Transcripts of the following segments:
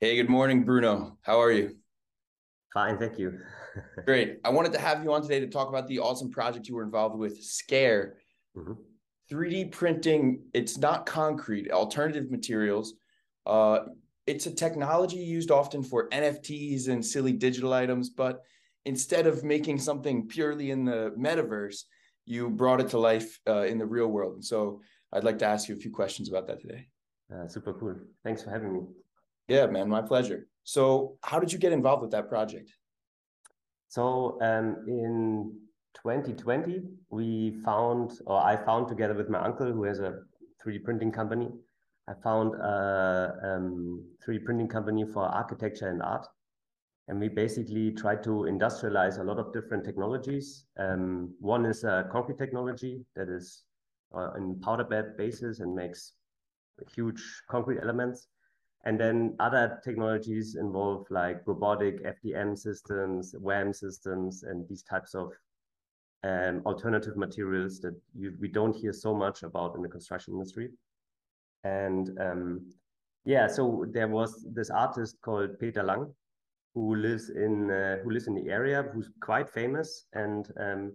Hey, good morning, Bruno. How are you? Fine, thank you. Great. I wanted to have you on today to talk about the awesome project you were involved with, Scare. Mhm. 3D printing, it's not concrete, alternative materials. Uh, it's a technology used often for NFTs and silly digital items, but instead of making something purely in the metaverse, you brought it to life uh, in the real world. And so I'd like to ask you a few questions about that today. Uh, super cool. Thanks for having me. Yeah, man, my pleasure. So, how did you get involved with that project? So, um, in 2020, we found, or I found together with my uncle, who has a 3D printing company, I found a um, 3D printing company for architecture and art. And we basically tried to industrialize a lot of different technologies. Um, one is a concrete technology that is uh, in powder bed basis and makes huge concrete elements. And then other technologies involve like robotic FDM systems, WAM systems, and these types of um, alternative materials that you, we don't hear so much about in the construction industry. And um, yeah, so there was this artist called Peter Lang, who lives in uh, who lives in the area, who's quite famous, and um,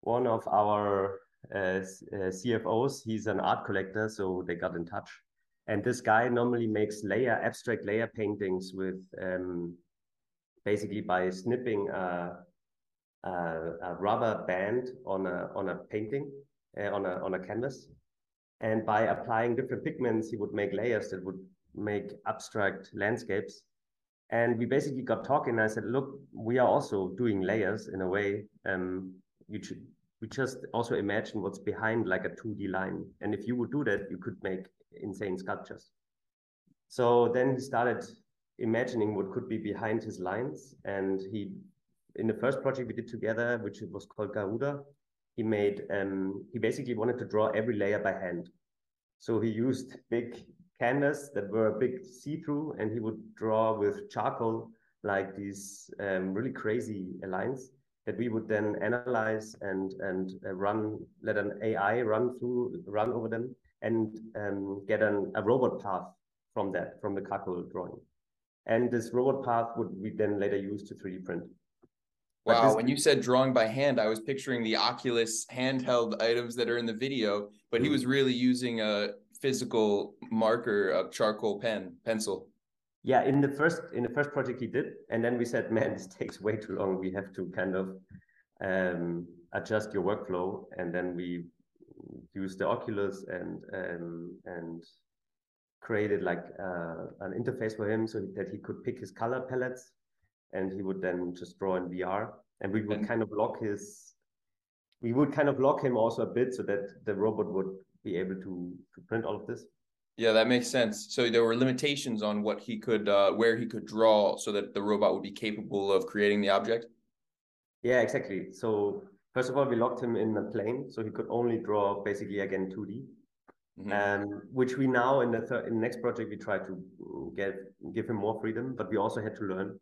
one of our uh, uh CFOs, he's an art collector, so they got in touch and this guy normally makes layer abstract layer paintings with um, basically by snipping a, a, a, rubber band on a on a painting uh, on a on a canvas, and by applying different pigments, he would make layers that would make abstract landscapes. And we basically got talking. I said, look, we are also doing layers in a way. Um, you should we just also imagine what's behind like a 2D line. And if you would do that, you could make insane sculptures. So then he started imagining what could be behind his lines. And he, in the first project we did together, which was called Garuda, he made, um, he basically wanted to draw every layer by hand. So he used big canvas that were big see-through and he would draw with charcoal like these um, really crazy lines that we would then analyze and and uh, run let an AI run through run over them and um, get an, a robot path from that, from the charcoal drawing. And this robot path would we then later use to 3D print. Wow, this, when you said drawing by hand, I was picturing the Oculus handheld items that are in the video, but he mm-hmm. was really using a physical marker, a charcoal pen, pencil. Yeah, in the first in the first project he did, and then we said, man, this takes way too long. We have to kind of um, adjust your workflow, and then we use the Oculus and um, and created like uh, an interface for him so that he could pick his color palettes and he would then just draw in VR and we would and kind of lock his we would kind of lock him also a bit so that the robot would be able to to print all of this. Yeah that makes sense. So there were limitations on what he could uh, where he could draw so that the robot would be capable of creating the object? Yeah exactly. So First of all, we locked him in a plane, so he could only draw basically again 2D. Mm-hmm. Um, which we now in the third, in the next project we try to get give him more freedom, but we also had to learn.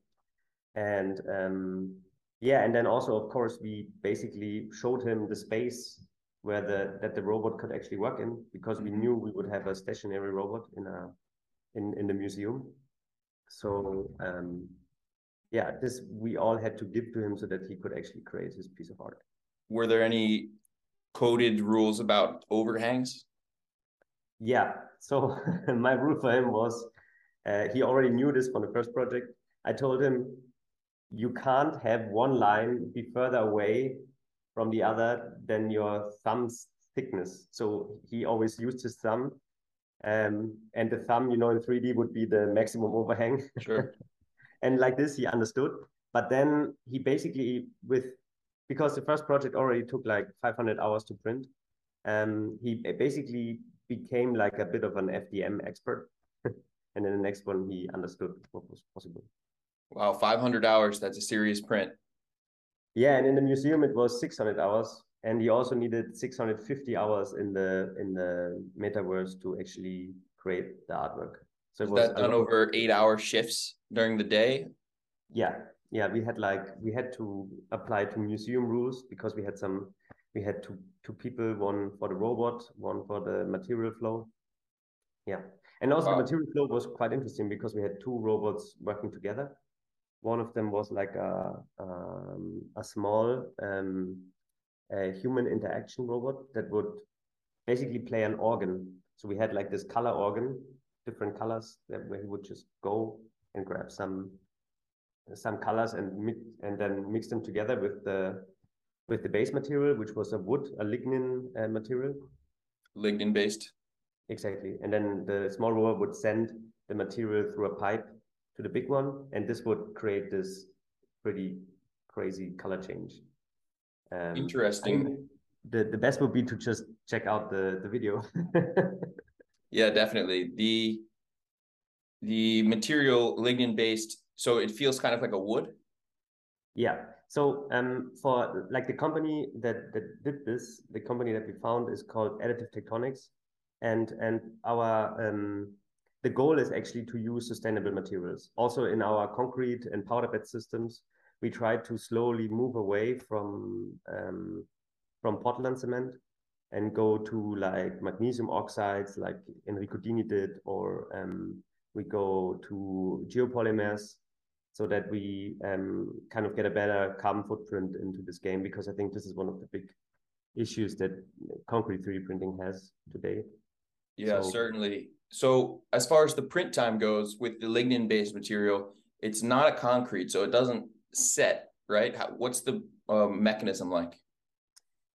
And um, yeah, and then also of course we basically showed him the space where the that the robot could actually work in because mm-hmm. we knew we would have a stationary robot in a in in the museum. So um, yeah, this we all had to give to him so that he could actually create his piece of art were there any coded rules about overhangs? Yeah. So my rule for him was uh, he already knew this from the first project. I told him you can't have one line be further away from the other than your thumb's thickness. So he always used his thumb. Um, and the thumb, you know, in 3D would be the maximum overhang. Sure. and like this, he understood. But then he basically, with because the first project already took like 500 hours to print. Um, he basically became like a bit of an FDM expert. and then the next one, he understood what was possible. Wow, 500 hours. That's a serious print. Yeah, and in the museum, it was 600 hours. And he also needed 650 hours in the in the metaverse to actually create the artwork. So it was that done over eight hour shifts during the day? Yeah, yeah, we had like we had to apply to museum rules because we had some we had two two people, one for the robot, one for the material flow. Yeah. And also wow. the material flow was quite interesting because we had two robots working together. One of them was like a um, a small um, a human interaction robot that would basically play an organ. So we had like this color organ, different colors, that where he would just go and grab some some colors and mix and then mix them together with the with the base material, which was a wood, a lignin uh, material. Lignin based. Exactly. And then the small robot would send the material through a pipe to the big one, and this would create this pretty crazy color change. Um, Interesting. The the best would be to just check out the the video. yeah, definitely. The the material lignin based, so it feels kind of like a wood. Yeah. So um, for like the company that that did this, the company that we found is called Additive Tectonics, and and our um, the goal is actually to use sustainable materials. Also in our concrete and powder bed systems, we try to slowly move away from um, from Portland cement and go to like magnesium oxides, like Enrico Dini did, or um, we go to geopolymers so that we um, kind of get a better carbon footprint into this game because I think this is one of the big issues that concrete 3D printing has today. Yeah, so, certainly. So as far as the print time goes with the lignin based material, it's not a concrete, so it doesn't set, right? How, what's the uh, mechanism like?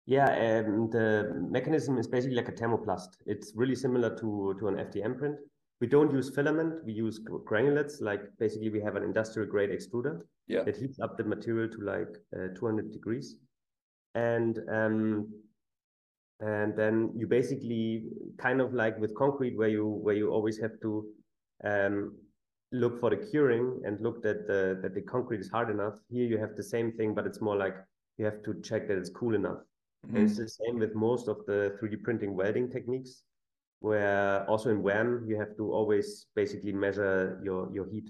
Yeah, um, the mechanism is basically like a thermoplast. It's really similar to, to an FDM print. We don't use filament, we use granulates. Like basically, we have an industrial grade extruder yeah. that heats up the material to like uh, 200 degrees. And um, and then you basically kind of like with concrete where you where you always have to um, look for the curing and look that the that the concrete is hard enough here you have the same thing but it's more like you have to check that it's cool enough mm-hmm. it's the same with most of the 3d printing welding techniques where also in WAM you have to always basically measure your your heat.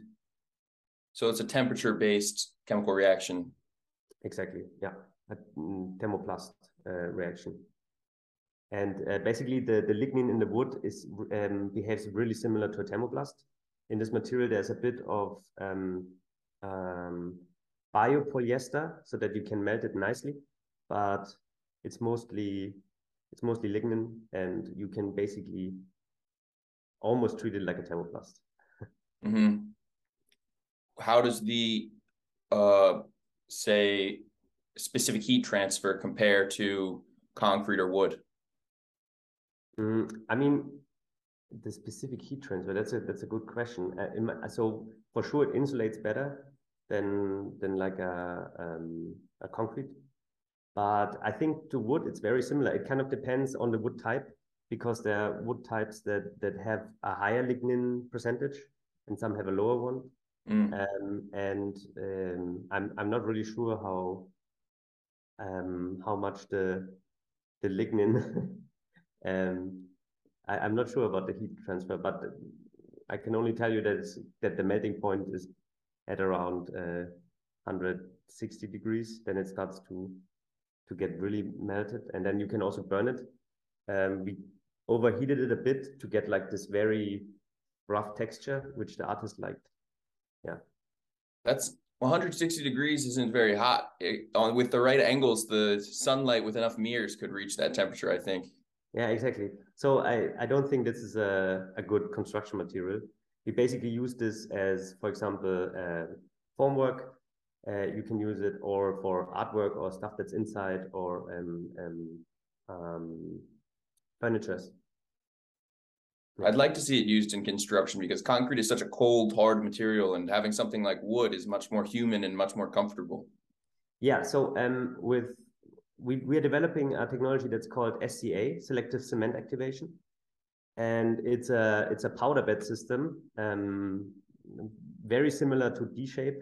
So it's a temperature based chemical reaction. Exactly yeah. A mm, thermoplast uh, reaction. And uh, basically, the, the lignin in the wood is um, behaves really similar to a thermoplast. In this material, there's a bit of um, um, biopolyester so that you can melt it nicely, but it's mostly it's mostly lignin, and you can basically almost treat it like a thermoplast. mm-hmm. How does the uh, say specific heat transfer compare to concrete or wood? Mm, I mean, the specific heat transfer. That's a that's a good question. Uh, my, so for sure, it insulates better than than like a um, a concrete. But I think to wood, it's very similar. It kind of depends on the wood type because there are wood types that that have a higher lignin percentage and some have a lower one. Mm. Um, and um, I'm I'm not really sure how um, how much the the lignin Um, I, am not sure about the heat transfer, but I can only tell you that that the melting point is at around uh, 160 degrees. Then it starts to to get really melted, and then you can also burn it. Um, we overheated it a bit to get like this very rough texture, which the artist liked. Yeah, that's 160 degrees isn't very hot. It, on with the right angles, the sunlight with enough mirrors could reach that temperature. I think. Yeah, exactly. So I, I don't think this is a, a good construction material. We basically use this as, for example, uh, formwork. Uh, you can use it or for artwork or stuff that's inside or um, um, um, furnitures. I'd like to see it used in construction because concrete is such a cold, hard material, and having something like wood is much more human and much more comfortable. Yeah. So um, with we, we are developing a technology that's called SCA, selective cement activation. And it's a, it's a powder bed system, um, very similar to D-Shape.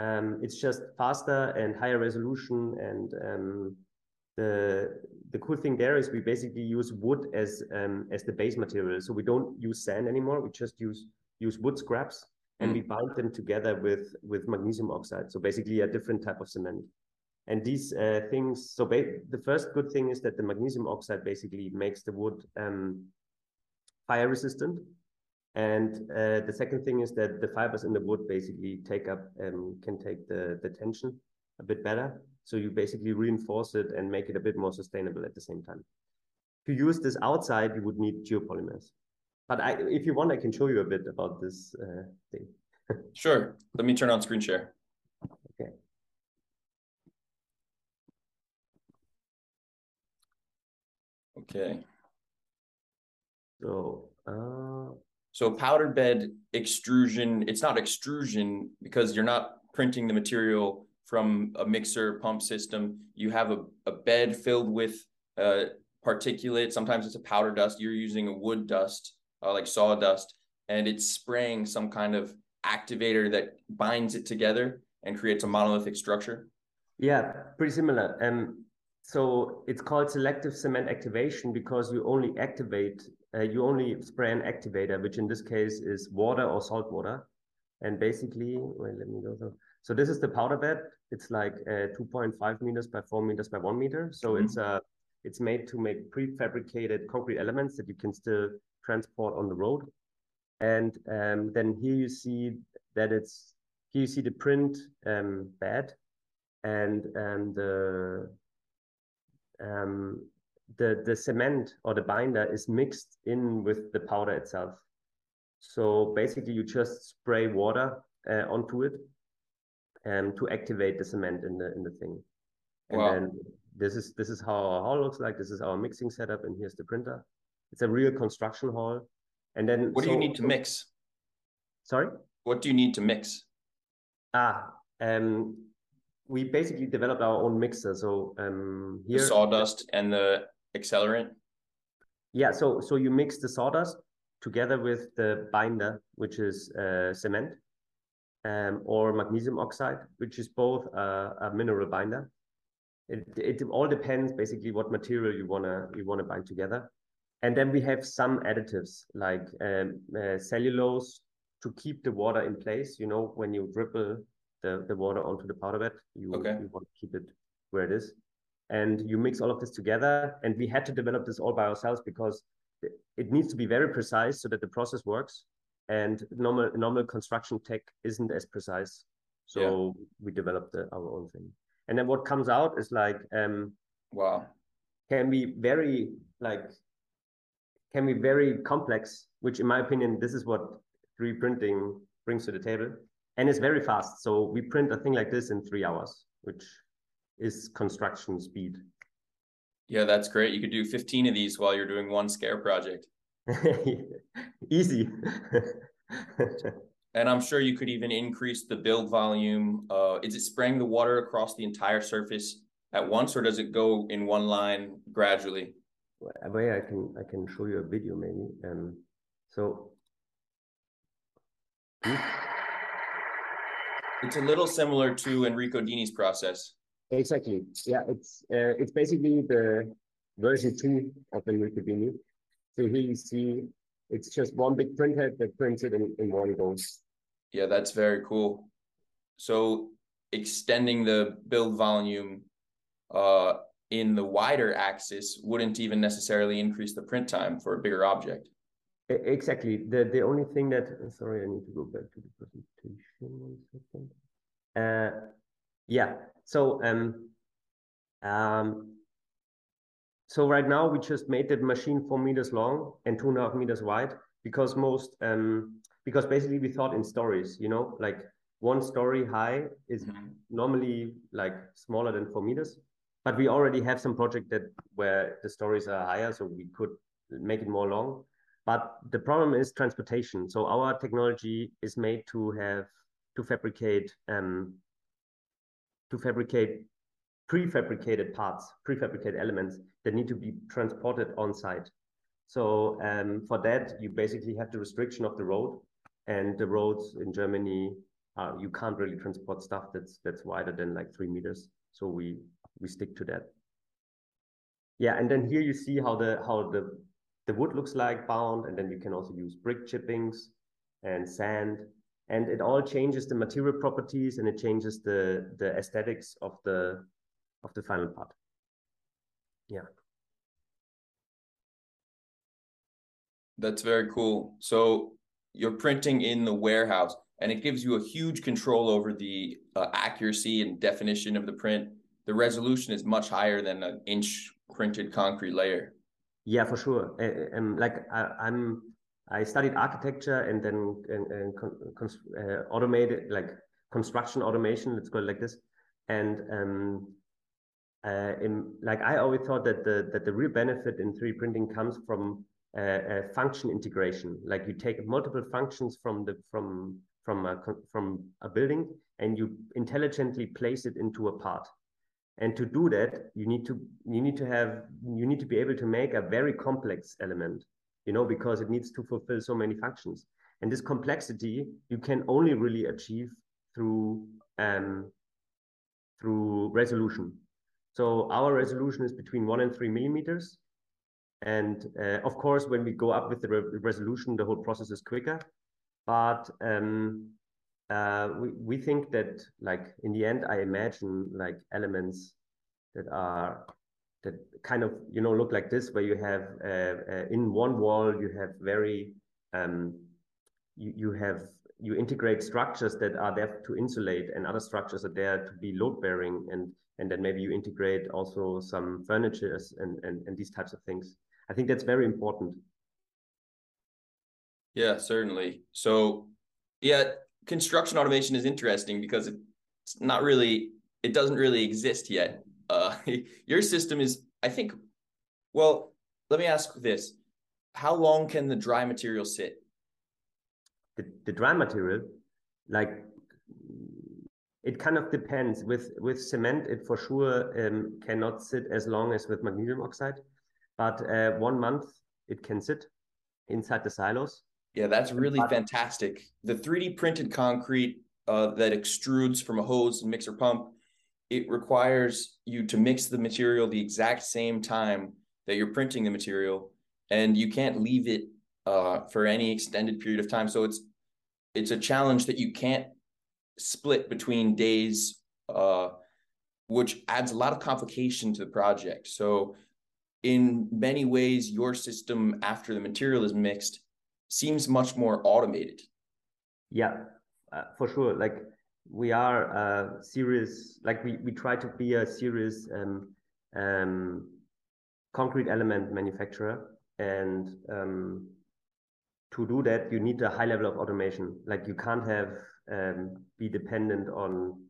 Um, it's just faster and higher resolution. And um, the, the cool thing there is we basically use wood as, um, as the base material. So we don't use sand anymore. We just use, use wood scraps and mm. we bind them together with, with magnesium oxide. So basically a different type of cement. And these uh, things, so the first good thing is that the magnesium oxide basically makes the wood um, fire resistant. And uh, the second thing is that the fibers in the wood basically take up um, can take the the tension a bit better. So you basically reinforce it and make it a bit more sustainable at the same time. To use this outside, you would need geopolymers. But I, if you want, I can show you a bit about this uh, thing. sure. Let me turn on screen share. Okay. Okay. So, uh, so powder bed extrusion, it's not extrusion because you're not printing the material from a mixer pump system. You have a, a bed filled with uh, particulate. Sometimes it's a powder dust. You're using a wood dust, uh, like sawdust, and it's spraying some kind of activator that binds it together and creates a monolithic structure. Yeah, pretty similar. Um, so it's called selective cement activation because you only activate, uh, you only spray an activator, which in this case is water or salt water. And basically, wait, let me go through. So this is the powder bed. It's like uh, 2.5 meters by 4 meters by 1 meter. So mm-hmm. it's uh, it's made to make prefabricated concrete elements that you can still transport on the road. And um, then here you see that it's here you see the print um, bed and and the um, the the cement or the binder is mixed in with the powder itself. So basically, you just spray water uh, onto it um, to activate the cement in the in the thing. And wow. then this is this is how our hall looks like. This is our mixing setup, and here's the printer. It's a real construction hall. And then what so, do you need to mix? Sorry. What do you need to mix? Ah, um, we basically developed our own mixer. So um, here the sawdust and the accelerant. Yeah. So so you mix the sawdust together with the binder, which is uh, cement, um, or magnesium oxide, which is both a, a mineral binder. It, it all depends basically what material you wanna you wanna bind together, and then we have some additives like um, uh, cellulose to keep the water in place. You know when you dribble the, the water onto the powder bed, you, okay. you want to keep it where it is, and you mix all of this together. And we had to develop this all by ourselves because it needs to be very precise so that the process works and normal normal construction tech isn't as precise so yeah. we developed the, our own thing and then what comes out is like um wow can be very like can be very complex which in my opinion this is what 3D printing brings to the table and it's very fast so we print a thing like this in three hours which is construction speed yeah that's great you could do 15 of these while you're doing one scare project Easy. and I'm sure you could even increase the build volume. Uh, is it spraying the water across the entire surface at once, or does it go in one line gradually? Well, I can I can show you a video maybe. Um, so it's a little similar to Enrico Dini's process. Exactly. Yeah, it's uh, it's basically the version two of the Enrico Dini. So here you see it's just one big printhead that prints it in, in one go. Yeah, that's very cool. So extending the build volume uh, in the wider axis wouldn't even necessarily increase the print time for a bigger object. Exactly. The the only thing that sorry, I need to go back to the presentation one second. Uh, yeah. So um, um, so right now we just made that machine four meters long and two and a half meters wide because most um because basically we thought in stories, you know, like one story high is mm-hmm. normally like smaller than four meters. But we already have some project that where the stories are higher, so we could make it more long. But the problem is transportation. So our technology is made to have to fabricate um to fabricate prefabricated parts, prefabricated elements that need to be transported on site. So um, for that, you basically have the restriction of the road, and the roads in Germany, uh, you can't really transport stuff that's that's wider than like three meters. So we we stick to that. Yeah, and then here you see how the how the the wood looks like bound, and then you can also use brick chippings and sand, and it all changes the material properties and it changes the the aesthetics of the of the final part. Yeah. That's very cool. So you're printing in the warehouse and it gives you a huge control over the uh, accuracy and definition of the print. The resolution is much higher than an inch printed concrete layer. Yeah, for sure. Um, like I, am I studied architecture and then and, and uh, automated like construction automation. Let's call it like this. And um, uh, in, like I always thought that the that the real benefit in 3D printing comes from uh, uh, function integration. Like you take multiple functions from the from from a, from a building and you intelligently place it into a part. And to do that, you need to you need to have you need to be able to make a very complex element, you know, because it needs to fulfill so many functions. And this complexity you can only really achieve through um, through resolution. So our resolution is between one and three millimeters. And uh, of course, when we go up with the re resolution, the whole process is quicker. But um, uh, we, we think that like in the end, I imagine like elements that are that kind of you know look like this, where you have uh, uh, in one wall you have very um, you, you have you integrate structures that are there to insulate and other structures are there to be load bearing and and then maybe you integrate also some furnitures and, and, and these types of things. I think that's very important. Yeah, certainly. So, yeah, construction automation is interesting because it's not really, it doesn't really exist yet. Uh, your system is, I think, well, let me ask this. How long can the dry material sit? The, the dry material, like it kind of depends. With with cement, it for sure um, cannot sit as long as with magnesium oxide, but uh, one month it can sit inside the silos. Yeah, that's really but, fantastic. The 3D printed concrete uh, that extrudes from a hose and mixer pump, it requires you to mix the material the exact same time that you're printing the material, and you can't leave it uh, for any extended period of time. So it's it's a challenge that you can't split between days, uh, which adds a lot of complication to the project. So, in many ways, your system after the material is mixed seems much more automated. Yeah, uh, for sure. Like we are a serious, like we, we try to be a serious um, um, concrete element manufacturer. And um, to do that, you need a high level of automation. Like you can't have um, be dependent on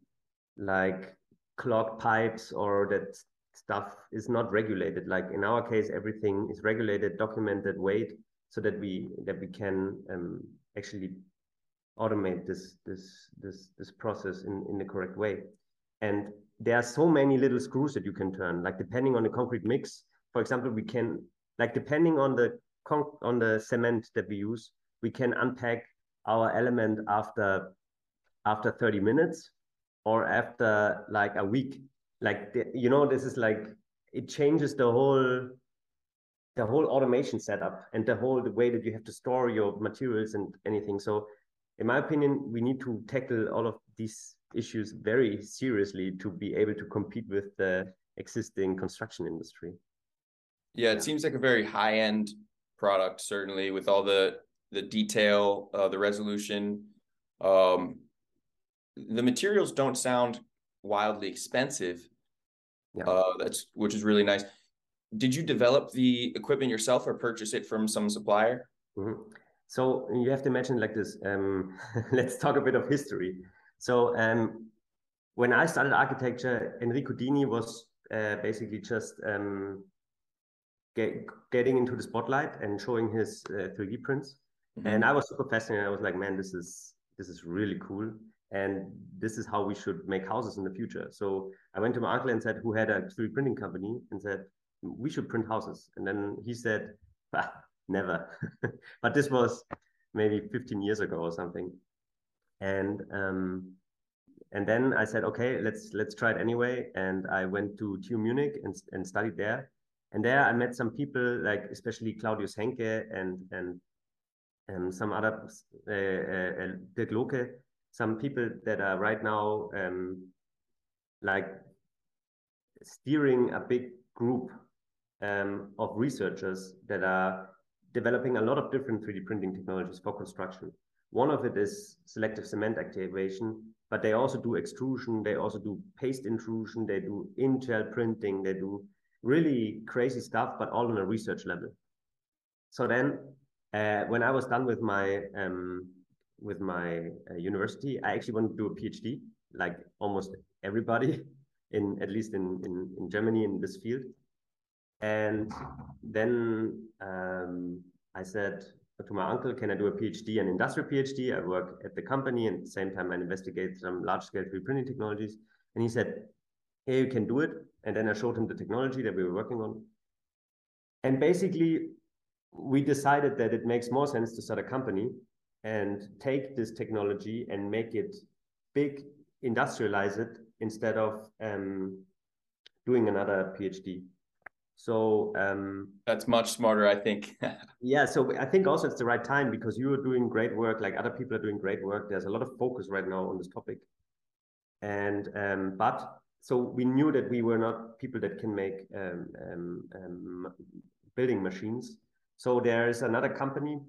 like clogged pipes or that stuff is not regulated. Like in our case, everything is regulated, documented, weight, so that we that we can um, actually automate this this this this process in in the correct way. And there are so many little screws that you can turn. Like depending on the concrete mix, for example, we can like depending on the on the cement that we use, we can unpack our element after after 30 minutes or after like a week like the, you know this is like it changes the whole the whole automation setup and the whole the way that you have to store your materials and anything so in my opinion we need to tackle all of these issues very seriously to be able to compete with the existing construction industry yeah it yeah. seems like a very high end product certainly with all the the detail uh, the resolution um the materials don't sound wildly expensive. Yeah. Uh, that's which is really nice. Did you develop the equipment yourself or purchase it from some supplier? Mm-hmm. So you have to imagine like this. Um, let's talk a bit of history. So um, when I started architecture, Enrico Dini was uh, basically just um, get, getting into the spotlight and showing his uh, 3D prints. Mm-hmm. And I was super fascinated. I was like, man, this is this is really cool and this is how we should make houses in the future. So I went to my uncle and said, who had a 3D printing company, and said, we should print houses. And then he said, ah, never. but this was maybe 15 years ago or something. And um, and then I said, okay, let's let's try it anyway. And I went to TU Munich and, and studied there. And there I met some people, like especially Klaudius Henke and and um, some other uh, uh, uh Dirk Lowke, some people that are right now um, like steering a big group um, of researchers that are developing a lot of different 3D printing technologies for construction. One of it is selective cement activation, but they also do extrusion, they also do paste intrusion, they do in-gel printing, they do really crazy stuff, but all on a research level. So then, uh, when I was done with my um, with my uh, university, I actually wanted to do a PhD, like almost everybody in at least in in, in Germany in this field. And then um, I said to my uncle, can I do a PhD, an industrial PhD? I work at the company and at the same time I investigate some large scale 3D printing technologies. And he said, hey, you can do it. And then I showed him the technology that we were working on. And basically, we decided that it makes more sense to start a company and take this technology and make it big, industrialize it instead of um, doing another PhD. So um, that's much smarter, I think. yeah, so I think also it's the right time because you are doing great work, like other people are doing great work. There's a lot of focus right now on this topic, and um, but so we knew that we were not people that can make um, um, um building machines. So there's another company.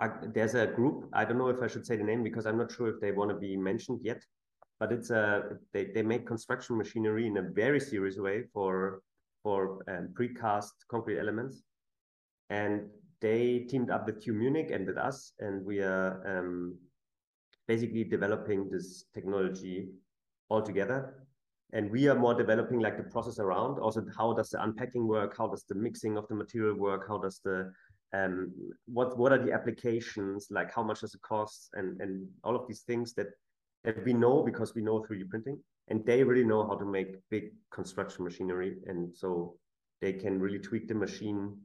Uh, there's a group. I don't know if I should say the name because I'm not sure if they want to be mentioned yet. But it's a they, they make construction machinery in a very serious way for for um, precast concrete elements. And they teamed up with TU Munich and with us, and we are um, basically developing this technology all together. And we are more developing like the process around. Also, how does the unpacking work? How does the mixing of the material work? How does the um, what what are the applications? Like how much does it cost? And and all of these things that that we know because we know 3D printing and they really know how to make big construction machinery. And so they can really tweak the machine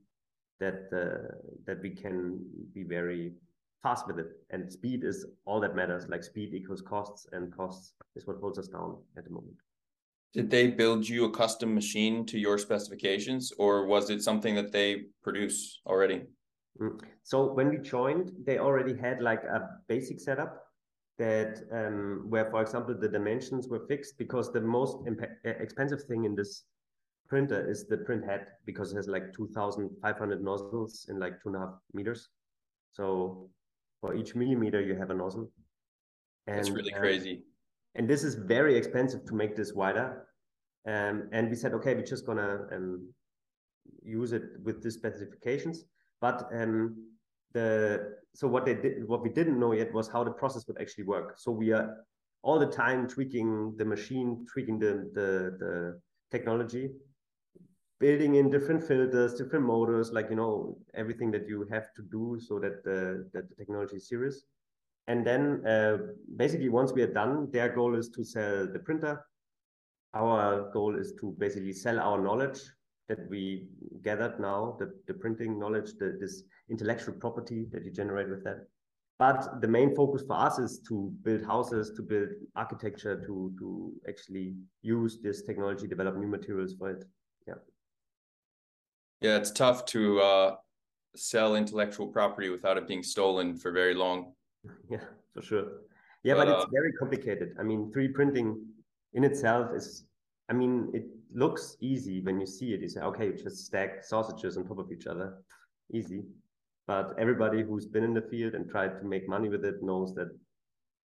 that uh, that we can be very fast with it. And speed is all that matters. Like speed equals costs and costs is what holds us down at the moment. Did they build you a custom machine to your specifications or was it something that they produce already? Mm. so when we joined they already had like a basic setup that um, where, for example, the dimensions were fixed because the most expensive thing in this printer is the print head because it has like 2,500 nozzles in like two and a half meters. So for each millimeter, you have a nozzle. And, That's really um, crazy. And this is very expensive to make this wider. Um, and we said, okay, we're just gonna um, use it with the specifications. But um, the so what they did what we didn't know yet was how the process would actually work. So we are all the time tweaking the machine tweaking the the, the technology building in different filters different motors like you know everything that you have to do so that the that the technology is serious. And then uh, basically once we are done their goal is to sell the printer. Our goal is to basically sell our knowledge that we gathered now, the, the printing knowledge, the, this intellectual property that you generate with that. But the main focus for us is to build houses, to build architecture, to to actually use this technology, develop new materials for it. Yeah. Yeah, it's tough to uh, sell intellectual property without it being stolen for very long. Yeah, for sure. Yeah, but, but it's uh, very complicated. I mean, 3D printing in itself is, I mean, it looks easy when you see it. You say, okay, you just stack sausages on top of each other. Easy. But everybody who's been in the field and tried to make money with it knows that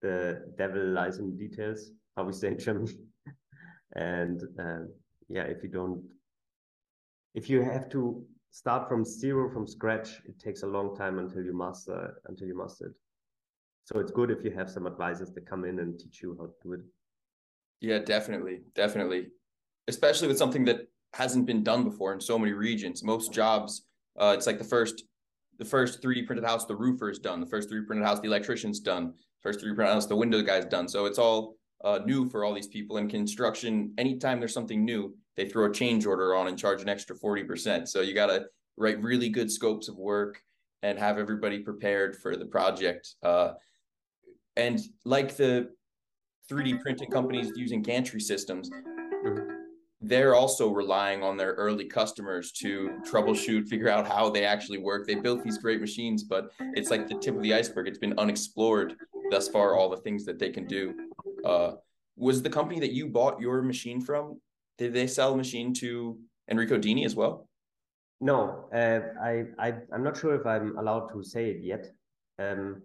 the devil lies in details, how we say in German. and uh, yeah, if you don't, if you have to start from zero, from scratch, it takes a long time until you master until you master it. So it's good if you have some advisors that come in and teach you how to do it. Yeah, definitely, definitely especially with something that hasn't been done before in so many regions. Most jobs, uh, it's like the first the first 3D printed house the roofer is done, the first 3D printed house the electrician's done, first 3D printed house the window guy's done. So it's all uh, new for all these people in construction. Anytime there's something new, they throw a change order on and charge an extra 40%. So you got to write really good scopes of work and have everybody prepared for the project. Uh, and like the 3D printing companies using gantry systems, they're also relying on their early customers to troubleshoot, figure out how they actually work. They built these great machines, but it's like the tip of the iceberg. It's been unexplored thus far, all the things that they can do. Uh, was the company that you bought your machine from, did they sell a machine to Enrico Dini as well? No, uh, I, I, I'm not sure if I'm allowed to say it yet. Um,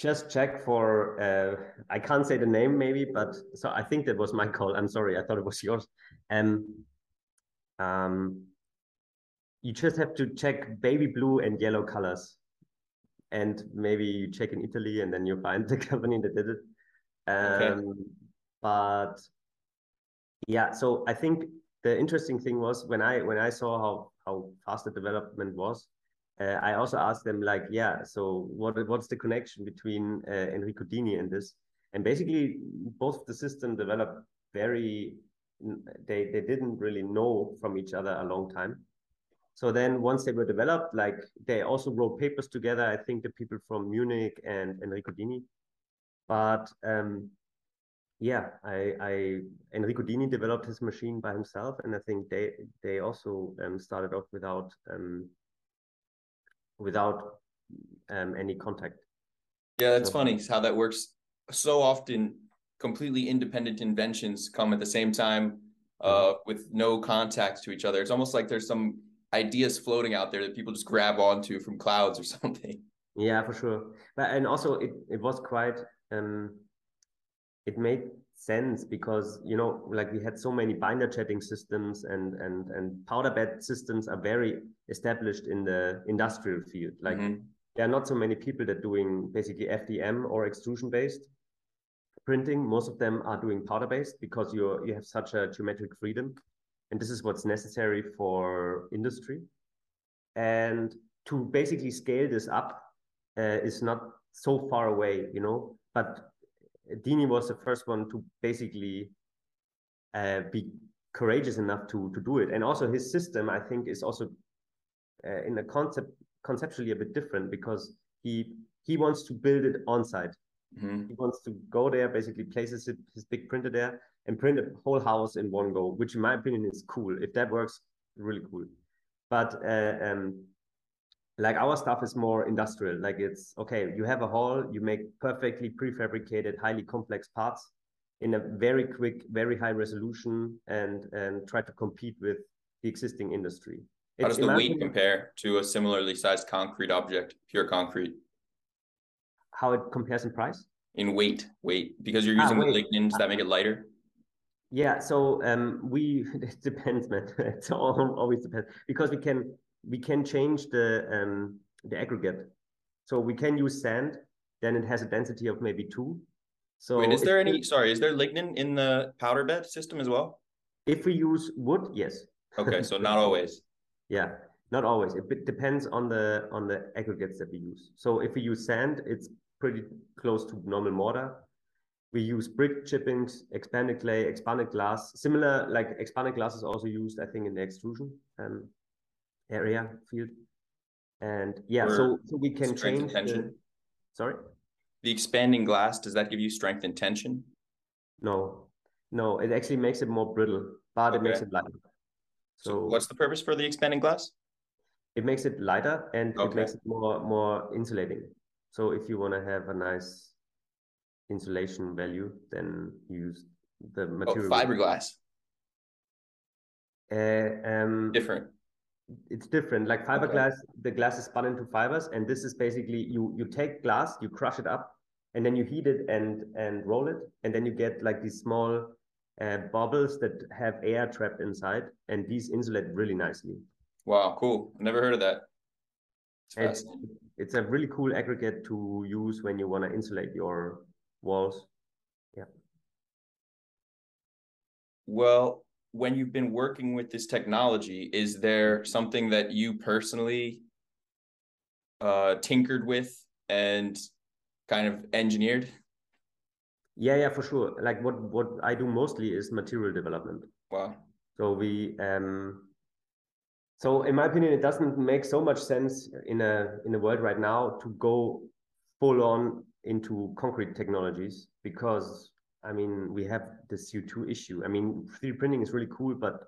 just check for, uh, I can't say the name maybe, but so I think that was my call. I'm sorry, I thought it was yours. Um, um, you just have to check baby blue and yellow colors. And maybe you check in Italy and then you find the company that did it. Um, okay. But yeah, so I think the interesting thing was when I when I saw how how fast the development was, uh, I also asked them like, yeah, so what what's the connection between uh, Enrico Dini and this? And basically, both the system developed very. They they didn't really know from each other a long time. So then once they were developed, like they also wrote papers together. I think the people from Munich and Enrico Dini. But um, yeah, I, I Enrico Dini developed his machine by himself, and I think they they also um, started off without um, without um, any contact. Yeah, that's so, funny how that works. So often, completely independent inventions come at the same time uh, mm-hmm. with no contact to each other. It's almost like there's some ideas floating out there that people just grab onto from clouds or something. Yeah, for sure. But and also it it was quite um it made sense because you know like we had so many binder jetting systems and and and powder bed systems are very established in the industrial field. Like mm-hmm. there are not so many people that doing basically fdm or extrusion based printing. Most of them are doing powder based because you you have such a geometric freedom. And this is what's necessary for industry. And to basically scale this up uh, is not so far away you know but Dini was the first one to basically uh, be courageous enough to to do it, and also his system, I think, is also uh, in a concept conceptually a bit different because he he wants to build it on site. Mm-hmm. He wants to go there, basically places it, his big printer there, and print a whole house in one go, which in my opinion is cool. If that works, really cool. But uh, um, like our stuff is more industrial. Like it's okay you have a hall you make perfectly prefabricated highly complex parts in a very quick very high resolution and and try to compete with the existing industry. How does the weight compare to a similarly sized concrete object pure concrete? How it compares in price? In weight weight because you're ah, using ah, the lignins that make it lighter? Yeah so um we it depends man. It always depends. Because we can we can change the um, the aggregate. So we can use sand, then it has a density of maybe two. So Wait, is there any sorry, is there lignin in the powder bed system as well? If we use wood, yes. Okay, so not always. yeah, not always. It depends on the on the aggregates that we use. So if we use sand, it's pretty close to normal mortar. We use brick chippings, expanded clay, expanded glass. Similar, like expanded glass is also used, I think, in the extrusion. Um, area field. And yeah, so, so we can change the, sorry? The expanding glass, does that give you strength and tension? No, no, it actually makes it more brittle, but okay. it makes it lighter. So, so, what's the purpose for the expanding glass? It makes it lighter and okay. it makes it more more insulating. So if you want to have a nice insulation value, then use the oh, material. Oh, fiberglass. Uh, um, Different it's different. Like fiberglass, okay. the glass is spun into fibers, and this is basically you you take glass, you crush it up, and then you heat it and and roll it, and then you get like these small uh, bubbles that have air trapped inside, and these insulate really nicely. Wow, cool! Never heard of that. It's, it's a really cool aggregate to use when you want to insulate your walls. Yeah. Well, when you've been working with this technology, is there something that you personally uh, tinkered with and kind of engineered? Yeah, yeah, for sure. Like what what I do mostly is material development. Wow. So we um so in my opinion it doesn't make so much sense in a in a world right now to go full on into concrete technologies because I mean, we have the CO2 issue. I mean, 3D printing is really cool, but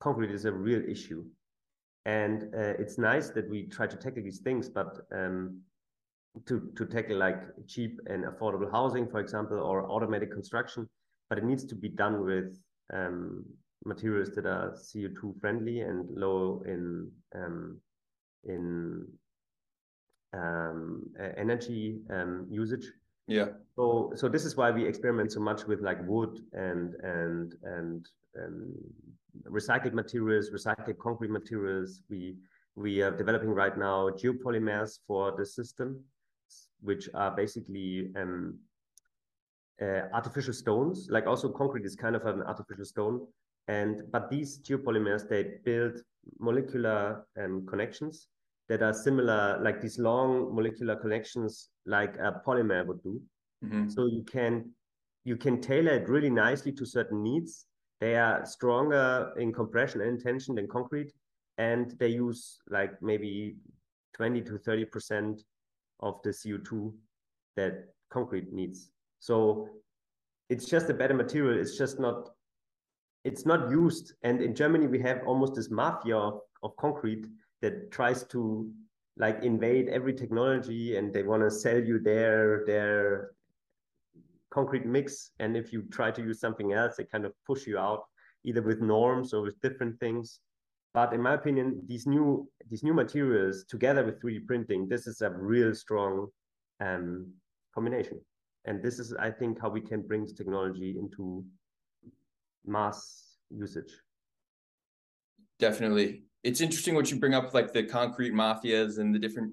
concrete is a real issue. And uh, it's nice that we try to tackle these things, but um, to, to tackle like cheap and affordable housing, for example, or automatic construction, but it needs to be done with um, materials that are CO2 friendly and low in um, in um, energy um, usage. Yeah. So so this is why we experiment so much with like wood and and and um, recycled materials, recycled concrete materials. We we are developing right now geopolymers for the system, which are basically um, uh, artificial stones. Like also concrete is kind of an artificial stone, and but these geopolymers they build molecular um, connections that are similar, like these long molecular connections, like a polymer would do. Mm-hmm. So you can you can tailor it really nicely to certain needs. They are stronger in compression and tension than concrete, and they use like maybe 20 to 30 percent of the CO2 that concrete needs. So it's just a better material. It's just not it's not used. And in Germany, we have almost this mafia of, of concrete that tries to like invade every technology and they want to sell you their their concrete mix. And if you try to use something else they kind of push you out either with norms or with different things. But in my opinion these new these new materials together with 3d printing this is a real strong um, combination. And this is i think how we can bring this technology into mass usage. Definitely it's interesting what you bring up, like the concrete mafias and the different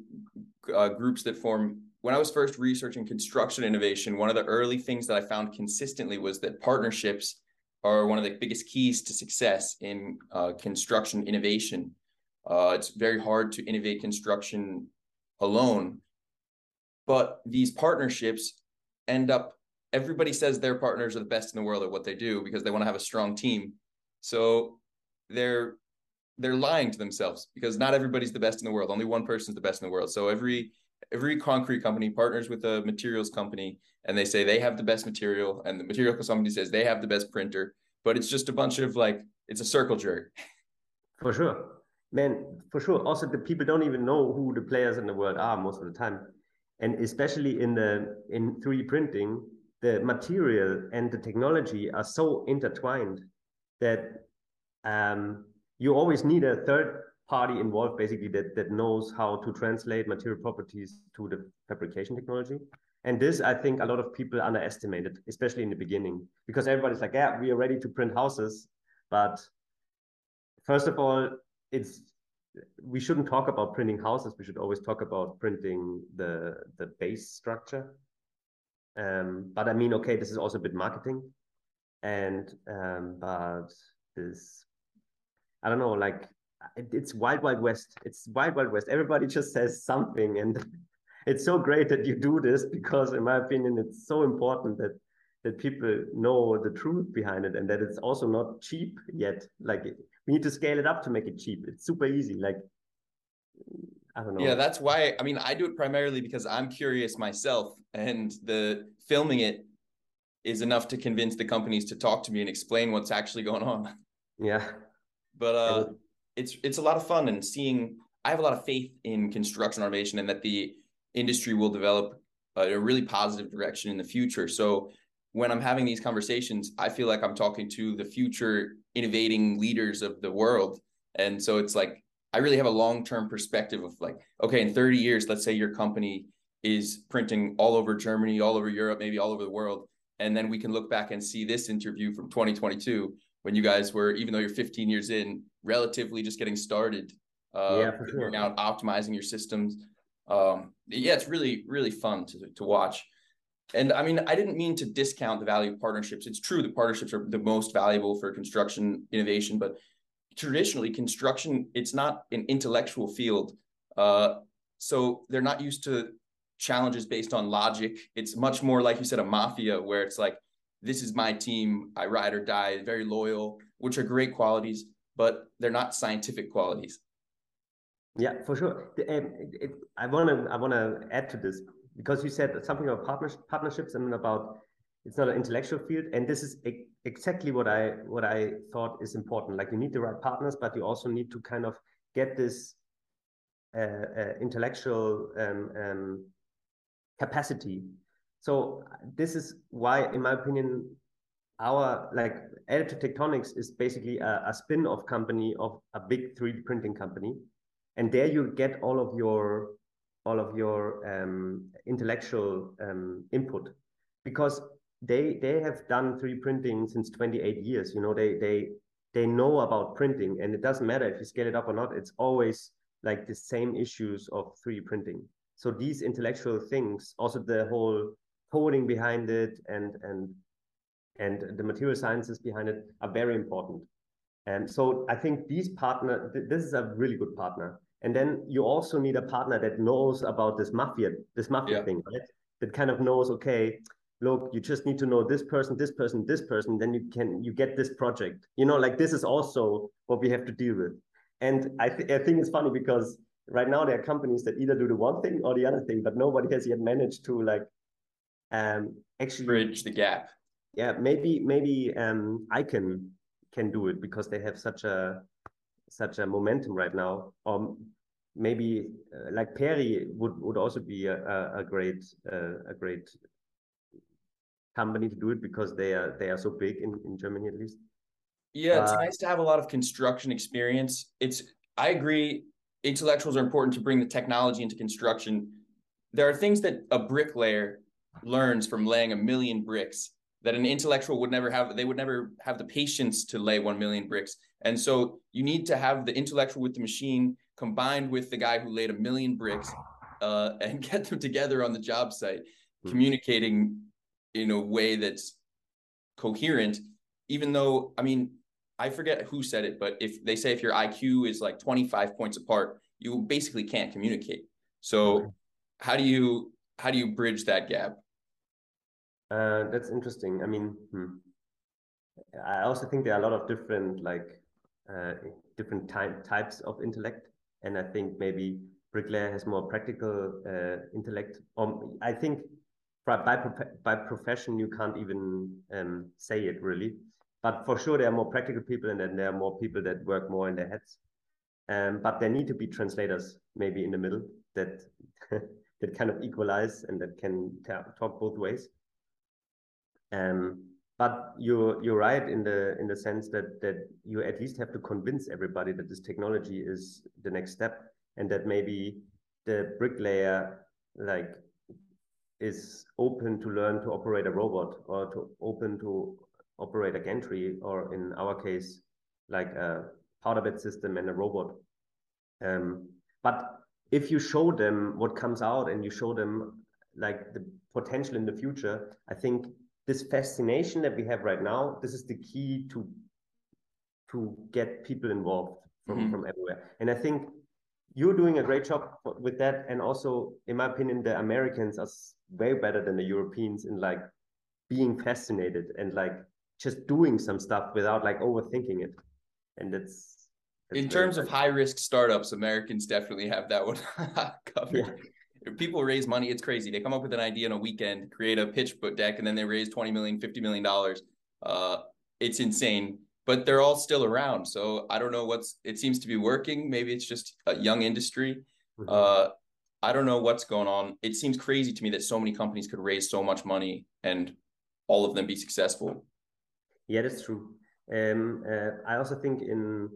uh, groups that form. When I was first researching construction innovation, one of the early things that I found consistently was that partnerships are one of the biggest keys to success in uh, construction innovation. Uh, it's very hard to innovate construction alone, but these partnerships end up. Everybody says their partners are the best in the world at what they do because they want to have a strong team. So they're they're lying to themselves because not everybody's the best in the world. Only one person's the best in the world. So every every concrete company partners with a materials company and they say they have the best material and the material company says they have the best printer, but it's just a bunch of like it's a circle jerk. For sure. Man, for sure. Also the people don't even know who the players in the world are most of the time. And especially in the in 3D printing, the material and the technology are so intertwined that um, you always need a third party involved basically that, that knows how to translate material properties to the fabrication technology. And this, I think a lot of people underestimated, especially in the beginning, because everybody's like, yeah, we are ready to print houses. But first of all, it's we shouldn't talk about printing houses. We should always talk about printing the the base structure. Um, but I mean, okay, this is also a bit marketing, and um, but this I don't know, like uh, it, it's wild, wild west. It's wild, wild west. Everybody just says something, and it's so great that you do this because, in my opinion, it's so important that that people know the truth behind it and that it's also not cheap yet. Like we need to scale it up to make it cheap. It's super easy. Like I don't know. Yeah, that's why. I mean, I do it primarily because I'm curious myself, and the filming it is enough to convince the companies to talk to me and explain what's actually going on. Yeah. But uh, it's it's a lot of fun and seeing. I have a lot of faith in construction automation and that the industry will develop a, a really positive direction in the future. So when I'm having these conversations, I feel like I'm talking to the future innovating leaders of the world. And so it's like I really have a long-term perspective of like, okay, in 30 years, let's say your company is printing all over Germany, all over Europe, maybe all over the world. And then we can look back and see this interview from 2022 when you guys were, even though you're 15 years in, relatively just getting started, uh, yeah, for sure. out optimizing your systems. Um, yeah, it's really, really fun to, to watch. And I mean, I didn't mean to discount the value of partnerships. It's true that partnerships are the most valuable for construction innovation, but traditionally, construction, it's not an intellectual field. Uh, so they're not used to challenges based on logic. It's much more like you said, a mafia where it's like, this is my team. I ride or die, very loyal, which are great qualities, but they're not scientific qualities. Yeah, for sure. Um, it, I want to I want to add to this because you said something about partners, partnerships and about it's not an intellectual field, and this is exactly what I what I thought is important. Like you need the right partners, but you also need to kind of get this uh, uh, intellectual um, um, capacity so this is why, in my opinion, our like Additive Tectonics is basically a, a spin-off company of a big 3D printing company, and there you get all of your all of your um, intellectual um, input because they they have done 3D printing since 28 years. You know, they they they know about printing, and it doesn't matter if you scale it up or not. It's always like the same issues of 3D printing. So these intellectual things, also the whole coding behind it, and and and the material sciences behind it are very important. And so I think these partner, th this is a really good partner. And then you also need a partner that knows about this mafia, this mafia yeah. thing, right? That kind of knows, okay, look, you just need to know this person, this person, this person, then you can you get this project. You know, like this is also what we have to deal with. And I, th I think it's funny because right now there are companies that either do the one thing or the other thing, but nobody has yet managed to like um actually bridge the gap. Yeah, maybe maybe um ICON can do it because they have such a such a momentum right now. Or maybe uh, like Peri would would also be a, a, a great uh, a great company to do it because they are they are so big in, in Germany at least. Yeah, it's uh, nice to have a lot of construction experience. It's I agree intellectuals are important to bring the technology into construction. There are things that a bricklayer learns from laying a million bricks that an intellectual would never have they would never have the patience to lay 1 million bricks. And so you need to have the intellectual with the machine combined with the guy who laid a million bricks uh, and get them together on the job site mm-hmm. communicating in a way that's coherent even though i mean i forget who said it but if they say if your iq is like 25 points apart you basically can't communicate. So how do you how do you bridge that gap uh, that's interesting. I mean hmm. i also think there are a lot of different like uh, different ty types of intellect. And i think maybe bricklayer has more practical uh, intellect. Um, i think by by profession you can't even um, say it really. But for sure there are more practical people and then there are more people that work more in their heads. Um, but there need to be translators maybe in the middle that that kind of equalize and that can talk both ways um, but you're you're right in the in the sense that that you at least have to convince everybody that this technology is the next step and that maybe the bricklayer like is open to learn to operate a robot or to open to operate a gantry or in our case like a powder bed system and a robot. Um, but if you show them what comes out and you show them like the potential in the future i think this fascination that we have right now this is the key to to get people involved from, mm-hmm. from everywhere and i think you're doing a great job with that and also in my opinion the americans are way better than the Europeans in like being fascinated and like just doing some stuff without like overthinking it. And it's, in terms of high risk startups, Americans definitely have that one covered. Yeah. People raise money, it's crazy. They come up with an idea in a weekend, create a pitch book deck, and then they raise 20 million, 50 million dollars. Uh, it's insane, but they're all still around. So I don't know what's it seems to be working. Maybe it's just a young industry. Mm-hmm. Uh, I don't know what's going on. It seems crazy to me that so many companies could raise so much money and all of them be successful. Yeah, that's true. Um, uh, I also think in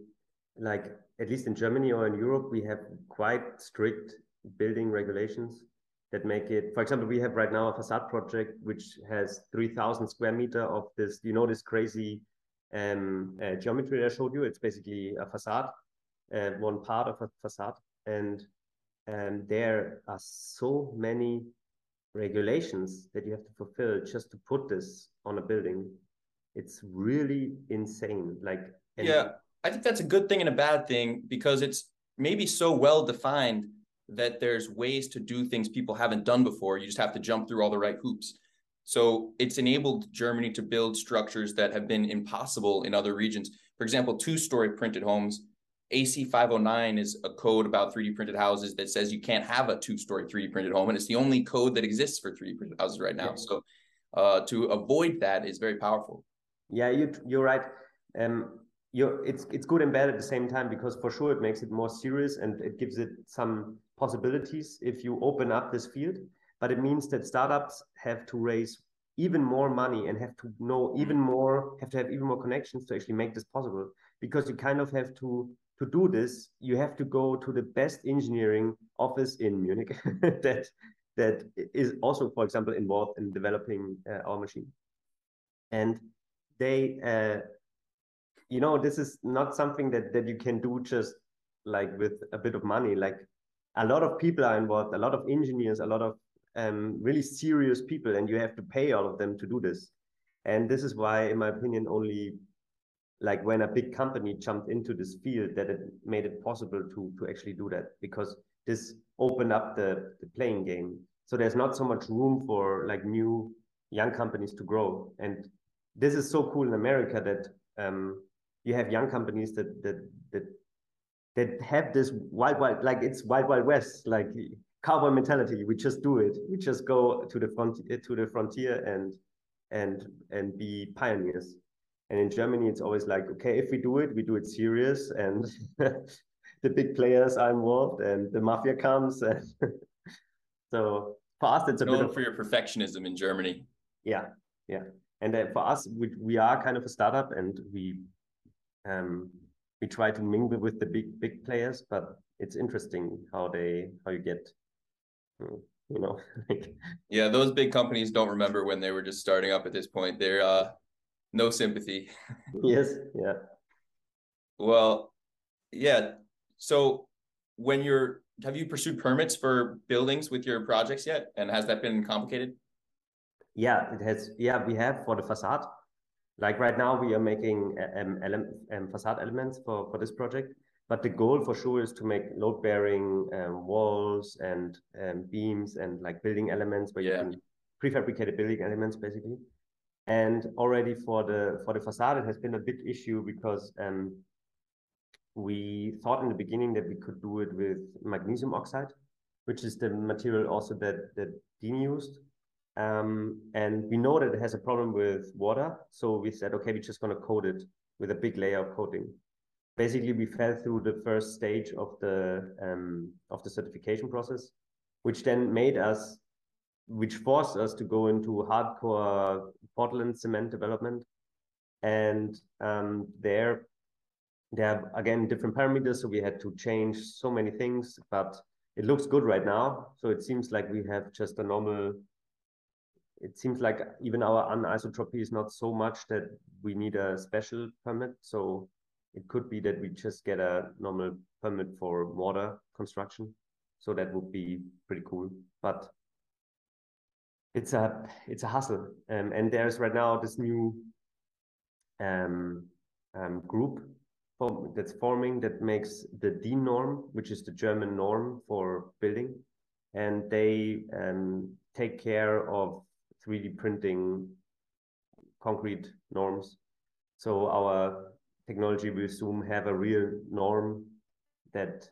like at least in Germany or in Europe, we have quite strict building regulations that make it. For example, we have right now a facade project which has three thousand square meter of this. You know this crazy um, uh, geometry that I showed you. It's basically a facade, uh, one part of a facade, and and there are so many regulations that you have to fulfill just to put this on a building it's really insane like yeah i think that's a good thing and a bad thing because it's maybe so well defined that there's ways to do things people haven't done before you just have to jump through all the right hoops so it's enabled germany to build structures that have been impossible in other regions for example two story printed homes AC 509 is a code about 3D printed houses that says you can't have a two story 3D printed home. And it's the only code that exists for 3D printed houses right now. So uh, to avoid that is very powerful. Yeah, you, you're right. Um, you're, it's, it's good and bad at the same time because for sure it makes it more serious and it gives it some possibilities if you open up this field. But it means that startups have to raise even more money and have to know even more, have to have even more connections to actually make this possible. Because you kind of have to to do this, you have to go to the best engineering office in Munich that that is also, for example, involved in developing uh, our machine. And they, uh, you know, this is not something that that you can do just like with a bit of money. Like a lot of people are involved, a lot of engineers, a lot of um, really serious people, and you have to pay all of them to do this. And this is why, in my opinion, only like when a big company jumped into this field that it made it possible to to actually do that because this opened up the, the playing game so there's not so much room for like new young companies to grow and this is so cool in america that um, you have young companies that that that have this wild wild like it's wild wild west like cowboy mentality. We just do it. We just go to the front to the frontier and and and be pioneers. And in Germany, it's always like, okay, if we do it, we do it serious, and the big players are involved, and the mafia comes, and so for us, it's a Known bit of, for your perfectionism in Germany. Yeah, yeah, and uh, for us, we we are kind of a startup, and we um we try to mingle with the big big players, but it's interesting how they how you get you know like yeah those big companies don't remember when they were just starting up at this point they're uh no sympathy. yes. Yeah. Well, yeah. So when you're have you pursued permits for buildings with your projects yet? And has that been complicated? Yeah, it has. Yeah, we have for the facade. Like right now, we are making um, um, facade elements for, for this project. But the goal for sure is to make load bearing um, walls and um, beams and like building elements where yeah. you can prefabricated building elements basically. And already for the for the facade, it has been a big issue because um, we thought in the beginning that we could do it with magnesium oxide, which is the material also that that Dini used. Um, and we know that it has a problem with water, so we said, okay, we're just going to coat it with a big layer of coating. Basically, we fell through the first stage of the um, of the certification process, which then made us which forced us to go into hardcore Portland cement development. And um, there, they have again different parameters, so we had to change so many things. But it looks good right now, so it seems like we have just a normal. It seems like even our anisotropy is not so much that we need a special permit. So it could be that we just get a normal permit for mortar construction. So that would be pretty cool. But it's a it's a hustle um, and there's right now this new um, um, group form, that's forming that makes the DIN norm which is the german norm for building and they um, take care of 3d printing concrete norms so our technology will soon have a real norm that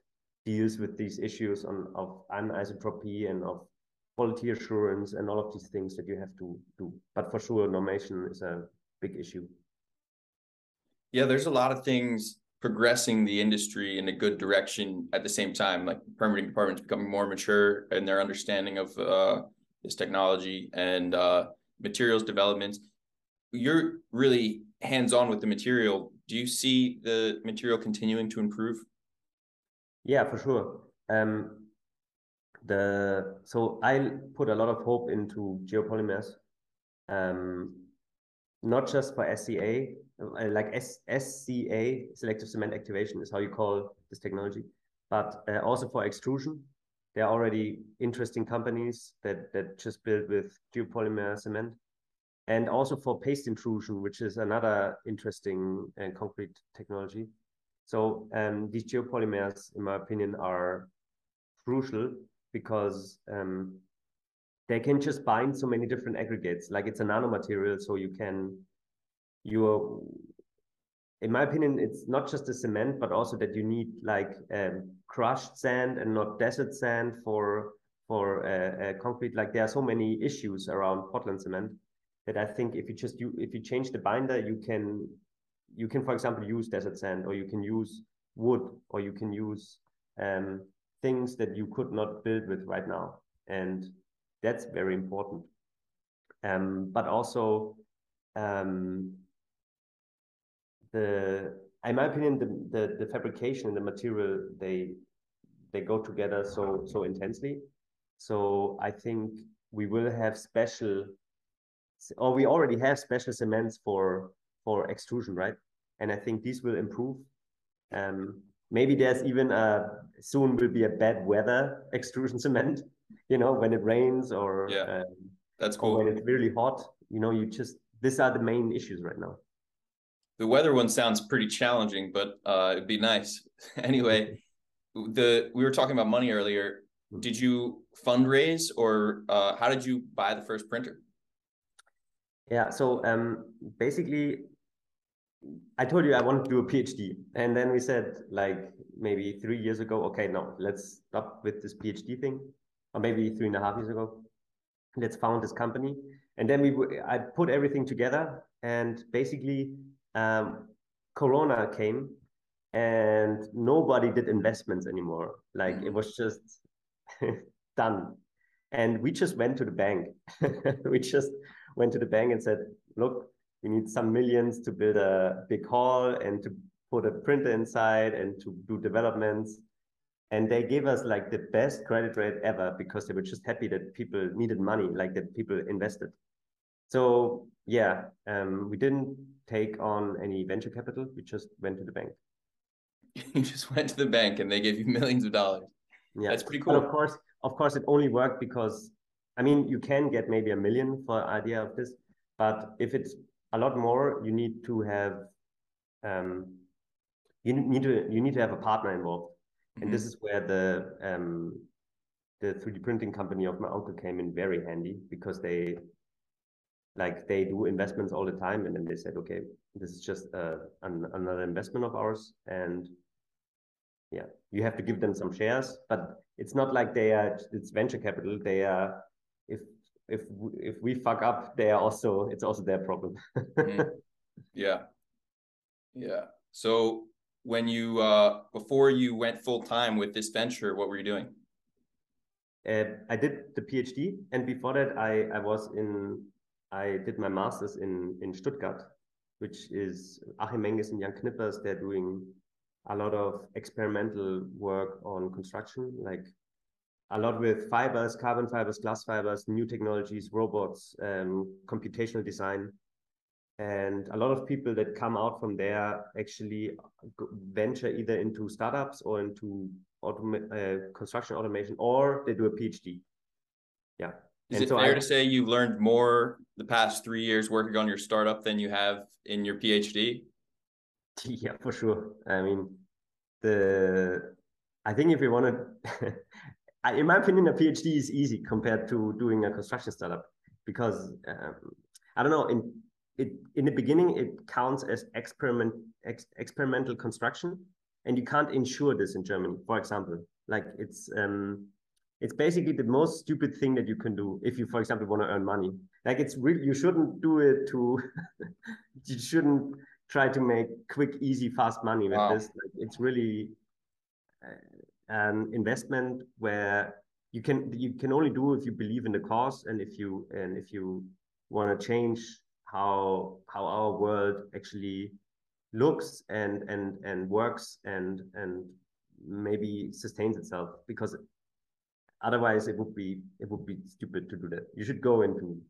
deals with these issues on of anisotropy and of quality assurance and all of these things that you have to do. But for sure, normation is a big issue. Yeah, there's a lot of things progressing the industry in a good direction at the same time. Like permitting departments becoming more mature in their understanding of uh, this technology and uh, materials development. You're really hands on with the material. Do you see the material continuing to improve? Yeah, for sure. Um, the so I put a lot of hope into geopolymers, um, not just for SCA, uh, like S SCA, selective cement activation is how you call this technology, but uh, also for extrusion. There are already interesting companies that that just build with geopolymer cement, and also for paste intrusion, which is another interesting uh, concrete technology. So um, these geopolymers, in my opinion, are crucial because um, they can just bind so many different aggregates. Like it's a nanomaterial, so you can you in my opinion, it's not just the cement, but also that you need like um, crushed sand and not desert sand for for uh, uh, concrete. Like there are so many issues around Portland cement that I think if you just you if you change the binder, you can you can for example use desert sand or you can use wood or you can use um, things that you could not build with right now. And that's very important. um, but also um, the in my opinion the, the the fabrication and the material they they go together so so intensely. So i think we will have special or we already have special cements for for extrusion right? And i think these will improve. Um maybe there's even a soon will be a bad weather extrusion cement you know when it rains or yeah. um, that's cool when it's really hot. You know you just these are the main issues right now the weather one sounds pretty challenging, but uh, it'd be nice. anyway, the we were talking about money earlier. Did you fundraise or uh, how did you buy the first printer? Yeah, so um, basically, I told you I wanted to do a PhD, and then we said like maybe three years ago, okay, no, let's stop with this PhD thing, or maybe three and a half years ago, let's found this company, and then we I put everything together, and basically um, Corona came and nobody did investments anymore. Like it was just done. And we just went to the bank. we just went to the bank and said, look, we need some millions to build a big hall and to put a printer inside and to do developments. And they gave us like the best credit rate ever because they were just happy that people needed money, like that people invested. So yeah, um, we didn't take on any venture capital. We just went to the bank. you just went to the bank and they gave you millions of dollars. Yeah, that's pretty cool. But of course, of course, it only worked because I mean you can get maybe a million for idea of this, but if it's a lot more, you need to have um, you need to you need to have a partner involved, mm-hmm. and this is where the um, the 3D printing company of my uncle came in very handy because they like they do investments all the time and then they said okay this is just uh, an, another investment of ours and yeah you have to give them some shares but it's not like they are it's venture capital they are if if if we fuck up they are also it's also their problem. Mm. yeah. Yeah. So when you uh before you went full time with this venture what were you doing? Uh, i did the phd and before that i i was in I did my master's in, in Stuttgart, which is Achim Menges and Jan Knippers. They're doing a lot of experimental work on construction, like a lot with fibers, carbon fibers, glass fibers, new technologies, robots, um, computational design. And a lot of people that come out from there actually venture either into startups or into automa- uh, construction automation, or they do a PhD. Yeah. Is and it so fair I, to say you've learned more the past three years working on your startup than you have in your PhD? Yeah, for sure. I mean, the I think if you want to, in my opinion, a PhD is easy compared to doing a construction startup because um, I don't know. In it in the beginning, it counts as experiment ex, experimental construction, and you can't insure this in Germany, for example. Like it's um, it's basically the most stupid thing that you can do if you for example want to earn money. Like it's really you shouldn't do it to you shouldn't try to make quick easy fast money with wow. this. Like, it's really uh, an investment where you can you can only do if you believe in the cause and if you and if you want to change how how our world actually looks and and and works and and maybe sustains itself. Because Otherwise, it would be it would be stupid to do that. You should go into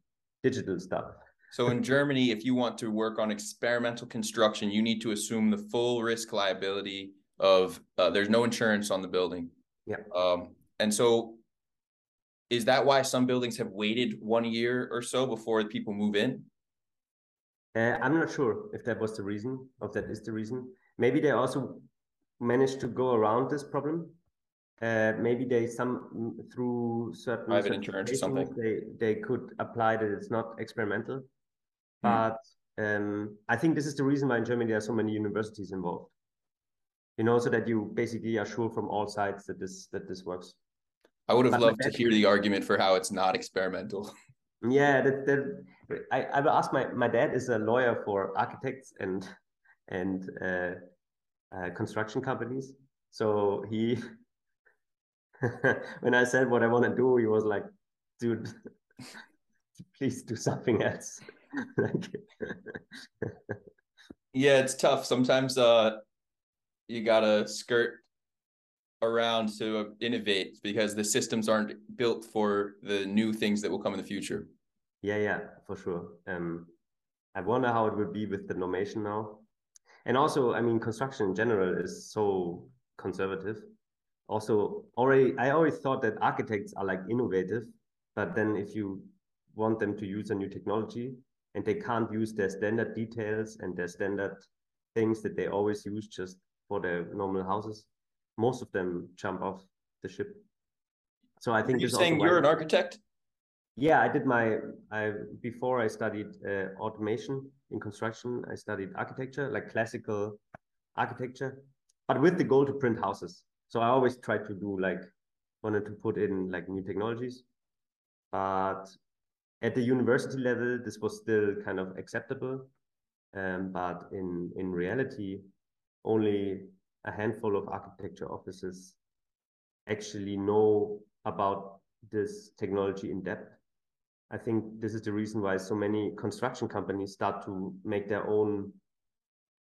digital stuff. So in Germany, if you want to work on experimental construction, you need to assume the full risk liability of uh, there's no insurance on the building. Yeah. Um, and so is that why some buildings have waited one year or so before people move in? Uh, I'm not sure if that was the reason, if that is the reason. Maybe they also managed to go around this problem uh, maybe they some through certain private insurance or something. they they could apply that it's not experimental. Hmm. but um, i think this is the reason why in germany there are so many universities involved. You know so that you basically are sure from all sides that this that this works. I would have but loved to hear the argument for how it's not experimental. Yeah that, that I, I will ask my my dad is a lawyer for architects and and uh, uh, construction companies. So he when I said what I want to do, he was like, dude, please do something else. like, yeah, it's tough. Sometimes uh, you gotta skirt around to innovate because the systems aren't built for the new things that will come in the future. Yeah, yeah, for sure. Um, I wonder how it will be with the normation now. And also, I mean, construction in general is so conservative. Also, already, I always thought that architects are like innovative, but then if you want them to use a new technology and they can't use their standard details and their standard things that they always use just for their normal houses, most of them jump off the ship. So I think you're saying you're an architect. Yeah, I did my I before I studied uh, automation in construction. I studied architecture, like classical architecture, but with the goal to print houses. So I always tried to do like wanted to put in like new technologies, but at the university level, this was still kind of acceptable. Um, but in in reality, only a handful of architecture offices actually know about this technology in depth I think this is the reason why so many construction companies start to make their own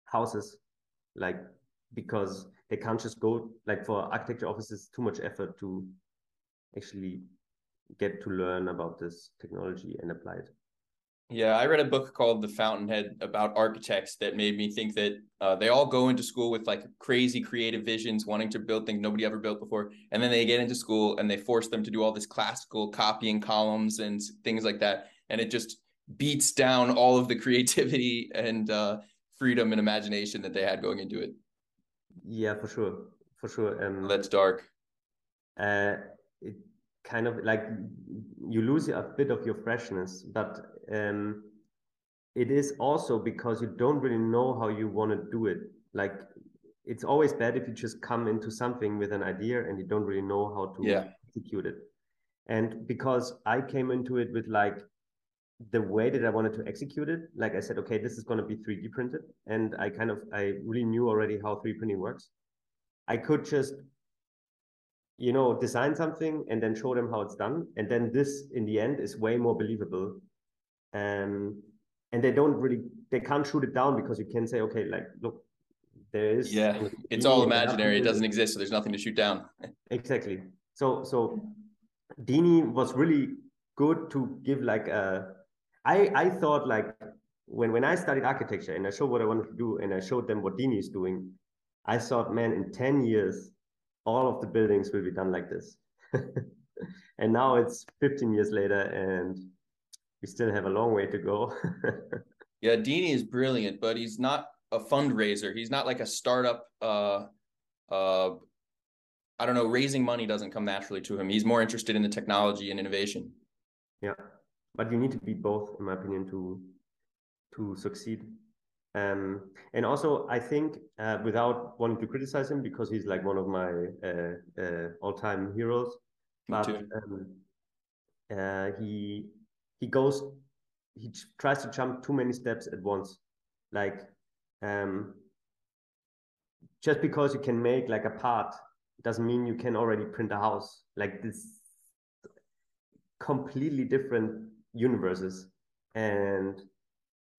houses, like because they can't just go like for architecture offices too much effort to actually get to learn about this technology and apply it. Yeah, I read a book called The Fountainhead about architects that made me think that uh, they all go into school with like crazy creative visions, wanting to build things nobody ever built before. And then they get into school and they force them to do all this classical copying columns and things like that. And it just beats down all of the creativity and uh, freedom and imagination that they had going into it. Yeah, for sure. For sure. Um, That's dark. Uh, it kind of like you lose a bit of your freshness, but um, it is also because you don't really know how you want to do it. Like it's always bad if you just come into something with an idea and you don't really know how to yeah. execute it. And because I came into it with like the way that I wanted to execute it, like I said, okay, this is going to be 3D printed. And I kind of, I really knew already how 3D printing works. I could just you know, design something and then show them how it's done. And then this in the end is way more believable. Um, and they don't really, they can't shoot it down because you can say, okay, like, look, there is. Yeah, it's all imaginary. It doesn't exist. So there's nothing to shoot down. exactly. So, so Dini was really good to give like a, I, I thought like when, when I studied architecture and I showed what I wanted to do and I showed them what Dini is doing, I thought, man, in 10 years, all of the buildings will be done like this. and now it's 15 years later and we still have a long way to go. yeah, Dini is brilliant, but he's not a fundraiser. He's not like a startup uh uh I don't know, raising money doesn't come naturally to him. He's more interested in the technology and innovation. Yeah. But you need to be both, in my opinion, to to succeed. Um, and also, I think uh, without wanting to criticize him because he's like one of my uh, uh, all-time heroes, but um, uh, he he goes he tries to jump too many steps at once, like um, just because you can make like a part doesn't mean you can already print a house. Like this completely different universes, and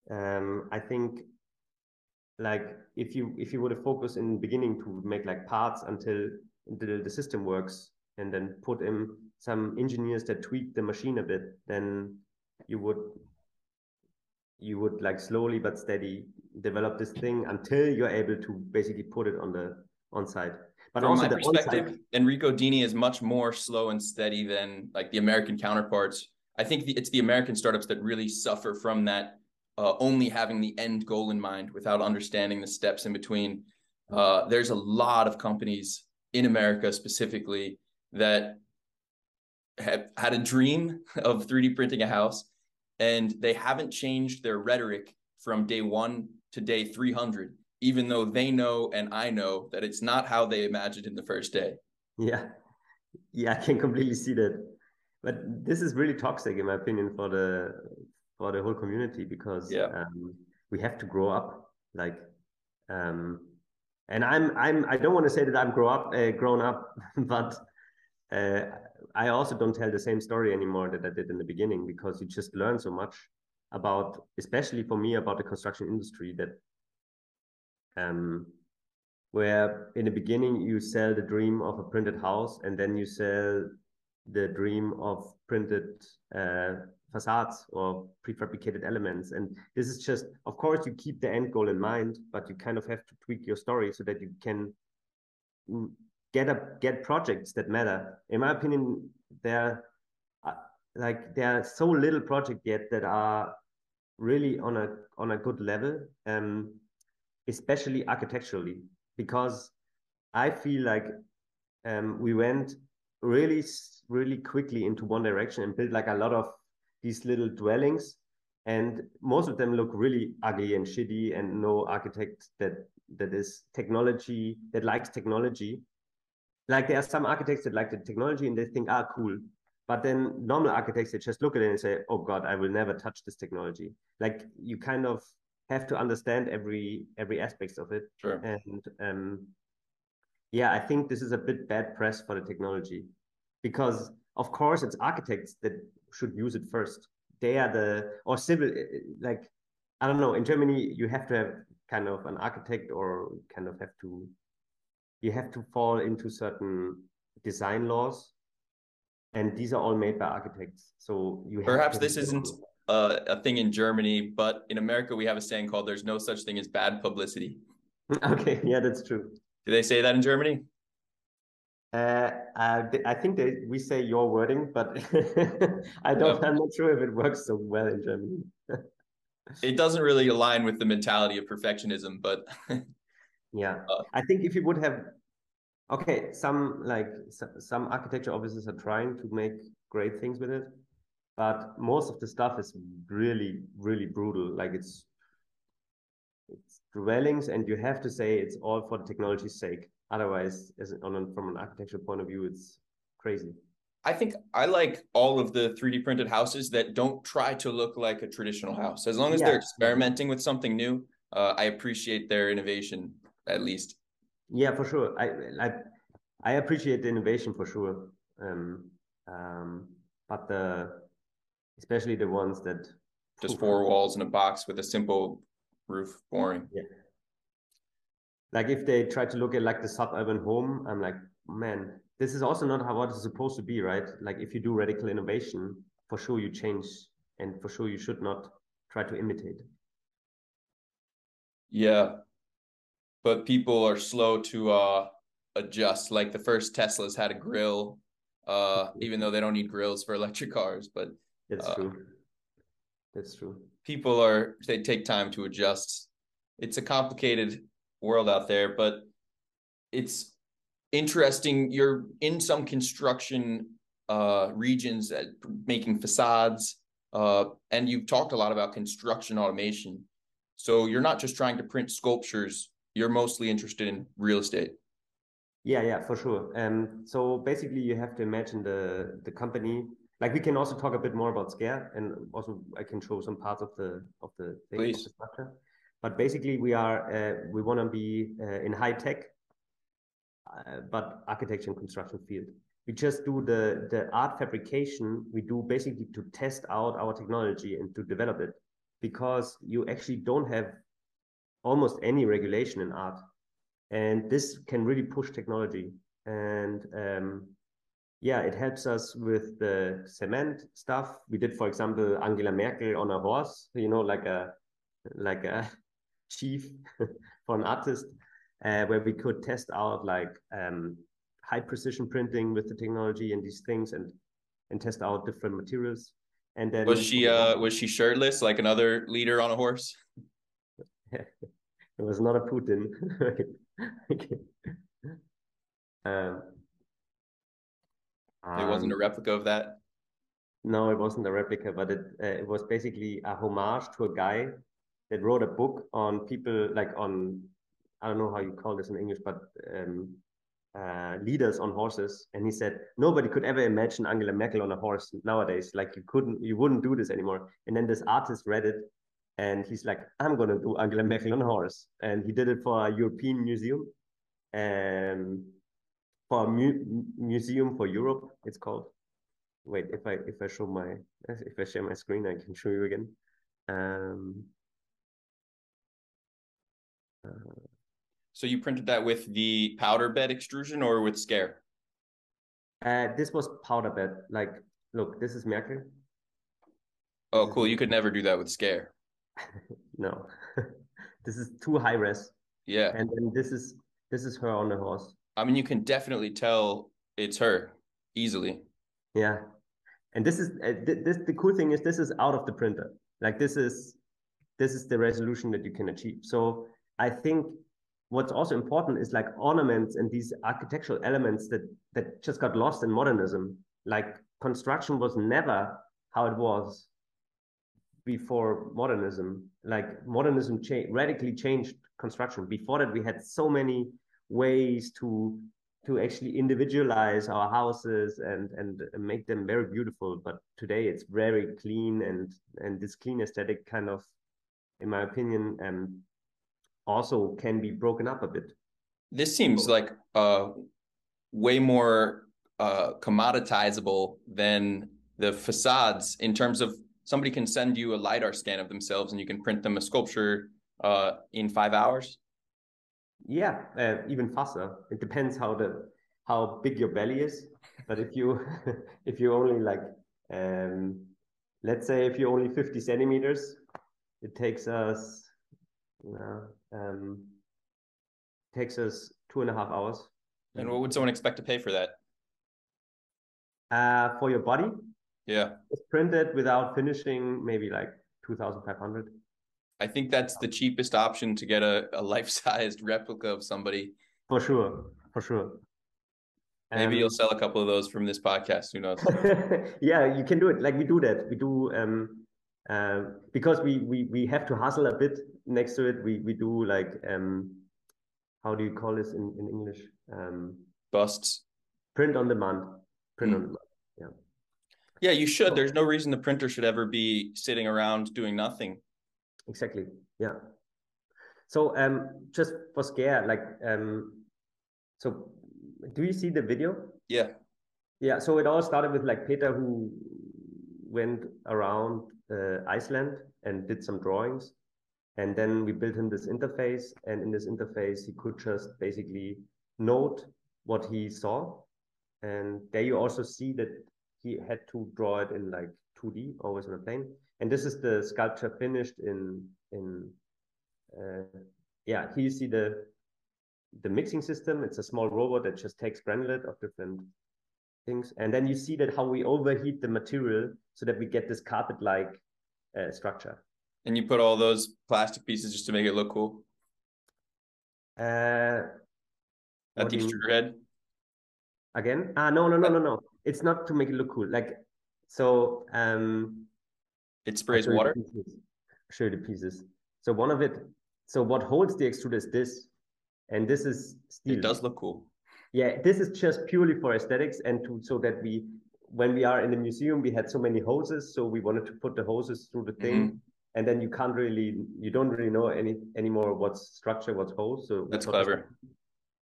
um, I think like if you if you would have focused in the beginning to make like parts until the, the system works and then put in some engineers that tweak the machine a bit then you would you would like slowly but steady develop this thing until you're able to basically put it on the on site. But from my perspective enrico dini is much more slow and steady than like the american counterparts i think the, it's the american startups that really suffer from that uh, only having the end goal in mind without understanding the steps in between. Uh, there's a lot of companies in America specifically that have had a dream of 3D printing a house and they haven't changed their rhetoric from day one to day 300, even though they know and I know that it's not how they imagined in the first day. Yeah. Yeah, I can completely see that. But this is really toxic, in my opinion, for the for the whole community because yeah. um, we have to grow up like um, and i'm i'm i don't want to say that i'm grow up uh, grown up but uh, I also don't tell the same story anymore that I did in the beginning because you just learn so much about, especially for me, about the construction industry that um, where in the beginning you sell the dream of a printed house and then you sell the dream of printed uh, facades or prefabricated elements. And this is just, of course, you keep the end goal in mind, but you kind of have to tweak your story so that you can get get projects that matter. In my opinion, there are like there are so little projects yet that are really on a on a good level, um, especially architecturally, because I feel like um, we went really really quickly into one direction and build like a lot of these little dwellings. And most of them look really ugly and shitty and no architect that that is technology that likes technology. Like there are some architects that like the technology and they think ah cool. But then normal architects they just look at it and say oh god i will never touch this technology. Like you kind of have to understand every every aspects of it. Sure. and um yeah i think this is a bit bad press for the technology because of course it's architects that should use it first. They are the or civil like i don't know in germany you have to have kind of an architect or kind of have to you have to fall into certain design laws and these are all made by architects. So you perhaps this isn't uh, a thing in germany but in america we have a saying called there's no such thing as bad publicity. Okay yeah that's true do they say that in germany uh, I, I think that we say your wording, but I don't. I'm not sure if it works so well in Germany. it doesn't really align with the mentality of perfectionism, but yeah, uh, I think if you would have, okay, some like some architecture offices are trying to make great things with it, but most of the stuff is really, really brutal. Like it's it's dwellings, and you have to say it's all for the technology's sake. Otherwise as on a, from an architectural point of view it's crazy. I think i like all of the 3d printed houses that don't try to look like a traditional house. As long as yeah. they're experimenting with something new uh, i appreciate their innovation at least. Yeah for sure. I i, I appreciate the innovation for sure. Um, um, but the especially the ones that just four walls in a box with a simple roof boring yeah like if they try to look at like the suburban home, I'm like, man, this is also not how what it's supposed to be, right? Like if you do radical innovation, for sure you change, and for sure you should not try to imitate. Yeah, but people are slow to uh, adjust. Like the first Teslas had a grill, uh, even though they don't need grills for electric cars. But that's uh, true. That's true. People are they take time to adjust. It's a complicated world out there, but it's interesting. You're in some construction uh, regions at making facades, uh, and you've talked a lot about construction automation. So you're not just trying to print sculptures; you're mostly interested in real estate. Yeah, yeah, for sure. Um, so basically, you have to imagine the the company. Like we can also talk a bit more about Scare, and also I can show some parts of the of the, Please. Of the structure. But basically, we are uh, we want to be uh, in high tech, uh, but architecture and construction field. We just do the the art fabrication. We do basically to test out our technology and to develop it, because you actually don't have almost any regulation in art, and this can really push technology. And um, yeah, it helps us with the cement stuff. We did, for example, Angela Merkel on a horse, you know, like a like a chief for an artist, uh, where we could test out like um, high precision printing with the technology and these things, and and test out different materials. And then was she uh was she shirtless like another leader on a horse? it was not a Putin. okay. Um, it wasn't a um, replica of that. No, it wasn't a replica, but it uh, it was basically a homage to a guy that wrote a book on people like on I don't know how you call this in English, but um, uh, leaders on horses. And he said nobody could ever imagine Angela Merkel on a horse nowadays. Like you couldn't, you wouldn't do this anymore. And then this artist read it, and he's like, I'm gonna do Angela Merkel on a horse. And he did it for a European museum. And for a mu museum for Europe. It's called. Wait, if I if I show my if I share my screen, I can show you again. Um, uh, so you printed that with the powder bed extrusion or with scare? Uh, this was powder bed. Like, look, this is Merkel. Oh, cool! You could never do that with scare. no, this is too high res. Yeah. And then this is this is her on the horse. I mean, you can definitely tell it's her easily. Yeah, and this is uh, th this the cool thing is this is out of the printer. Like this is this is the resolution that you can achieve. So I think what's also important is like ornaments and these architectural elements that that just got lost in modernism. Like construction was never how it was before modernism. Like modernism cha radically changed construction. Before that, we had so many ways to to actually individualize our houses and and make them very beautiful. But today it's very clean and and this clean aesthetic kind of in my opinion um also can be broken up a bit. This seems like uh way more uh commoditizable than the facades in terms of somebody can send you a lidar scan of themselves and you can print them a sculpture uh in 5 hours yeah, uh, even faster. It depends how the how big your belly is. But if you if you only like um, let's say if you're only 50 centimeters, it takes us you know, um, takes us two and a half hours. And what would someone expect to pay for that? Uh, for your body? Yeah. It's printed without finishing, maybe like 2,500. I think that's the cheapest option to get a, a life-sized replica of somebody. For sure, for sure. Maybe um, you'll sell a couple of those from this podcast. Who knows? yeah, you can do it. Like we do that. We do um, uh, because we we we have to hustle a bit next to it. We we do like um, how do you call this in in English? Um, busts. Print on demand. Print mm. on demand. Yeah. Yeah, you should. There's no reason the printer should ever be sitting around doing nothing exactly. Yeah. So um just for scare like um so do you see the video? Yeah. Yeah so it all started with like peter who went around uh, iceland and did some drawings. And then we built him this interface and in this interface he could just basically note what he saw. And there you also see that he had to draw it in like 2d always on a plane and this is the sculpture finished in in uh, yeah here you see the the mixing system. It's a small robot that just takes granulate of different things. And then you see that how we overheat the material so that we get this carpet like uh, structure. And you put all those plastic pieces just to make it look cool? Uh at the head? Again? Ah no no no no no. It's not to make it look cool. Like so um it sprays water. Show you the pieces. So one of it. So what holds the extruder is this, and this is steel. It does look cool. Yeah, this is just purely for aesthetics and to so that we, when we are in the museum, we had so many hoses, so we wanted to put the hoses through the thing. Mm -hmm. And then you can't really, you don't really know any anymore what's structure, what's hose. So that's clever.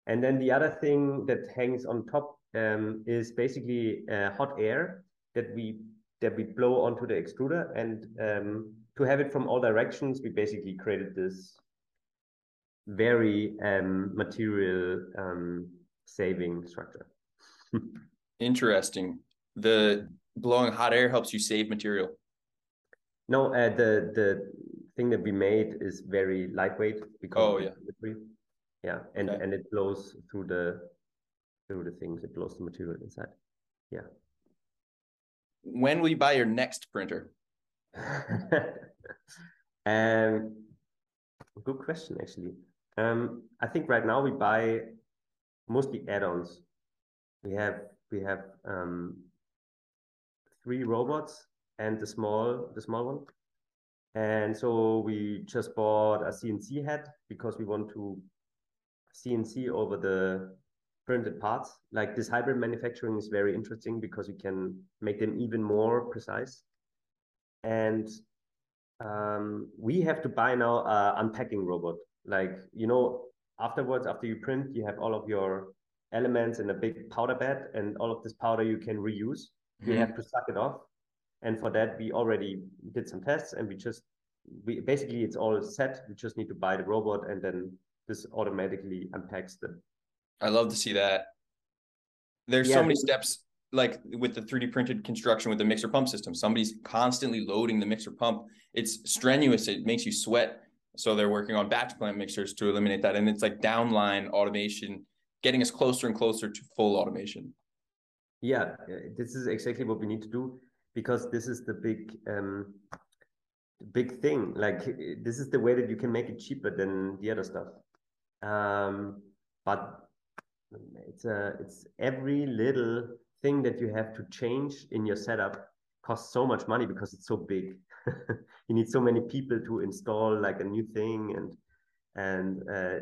And then the other thing that hangs on top um, is basically uh, hot air that we that we blow onto the extruder. And um, to have it from all directions, we basically created this very um, material um, saving structure. Interesting. The blowing hot air helps you save material. No, uh, the the thing that we made is very lightweight because oh yeah, yeah, and okay. and it blows through the through the things. It blows the material inside. Yeah when will you buy your next printer? um, good question, actually. Um, I think right now we buy mostly add-ons. We have we have um, three robots and the small the small one, and so we just bought a CNC head because we want to CNC over the printed parts. Like this hybrid manufacturing is very interesting because we can make them even more precise. And um, we have to buy now a unpacking robot. Like, you know, afterwards, after you print, you have all of your elements in a big powder bed, and all of this powder you can reuse. You Mhm. have to suck it off, and for that we already did some tests, and we just we basically it's all set. We just need to buy the robot, and then this automatically unpacks the I love to see that. There's Yeah. so many steps, like with the 3D printed construction with the mixer pump system. Somebody's constantly loading the mixer pump. It's strenuous. It makes you sweat. So they're working on batch plant mixers to eliminate that. And it's like downline automation, getting us closer and closer to full automation. Yeah, uh, this is exactly what we need to do because this is the big um big thing. Like uh, this is the way that you can make it cheaper than the other stuff. Um, but it's a it's every little thing that you have to change in your setup costs so much money because it's so big. you need so many people to install like a new thing and and uh,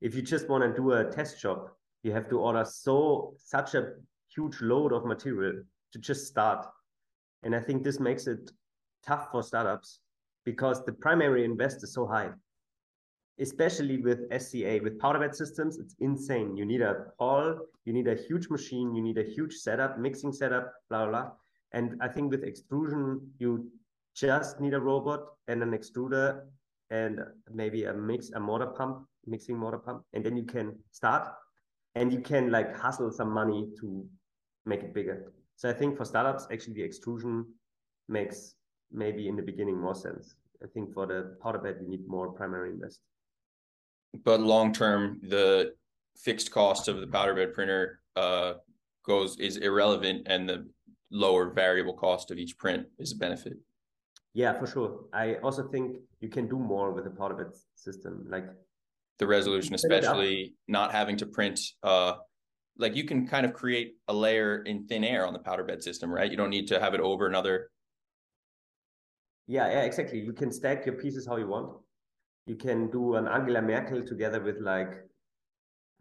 if you just want to do a test job, you have to order so such a huge load of material to just start. And I think this makes it tough for startups because the primary invest is so high. Especially with SCA, with powder bed systems, it's insane. You need a hall, you need a huge machine, you need a huge setup, mixing setup, blah, blah, blah. And I think with extrusion, you just need a robot and an extruder and maybe a mix, a motor pump, mixing mortar pump, and then you can start and you can like hustle some money to make it bigger. So I think for startups, actually the extrusion makes maybe in the beginning more sense. I think for the powder bed, you need more primary invest. But long term, the fixed cost of the powder bed printer uh, goes is irrelevant, and the lower variable cost of each print is a benefit. Yeah, for sure. I also think you can do more with a powder bed system. Like the resolution, Set it up. especially not having to print. Uh, like you can kind of create a layer in thin air on the powder bed system, right? You don't need to have it over another. Yeah, yeah, exactly. You can stack your pieces how you want. You can do an Angela Merkel together with like,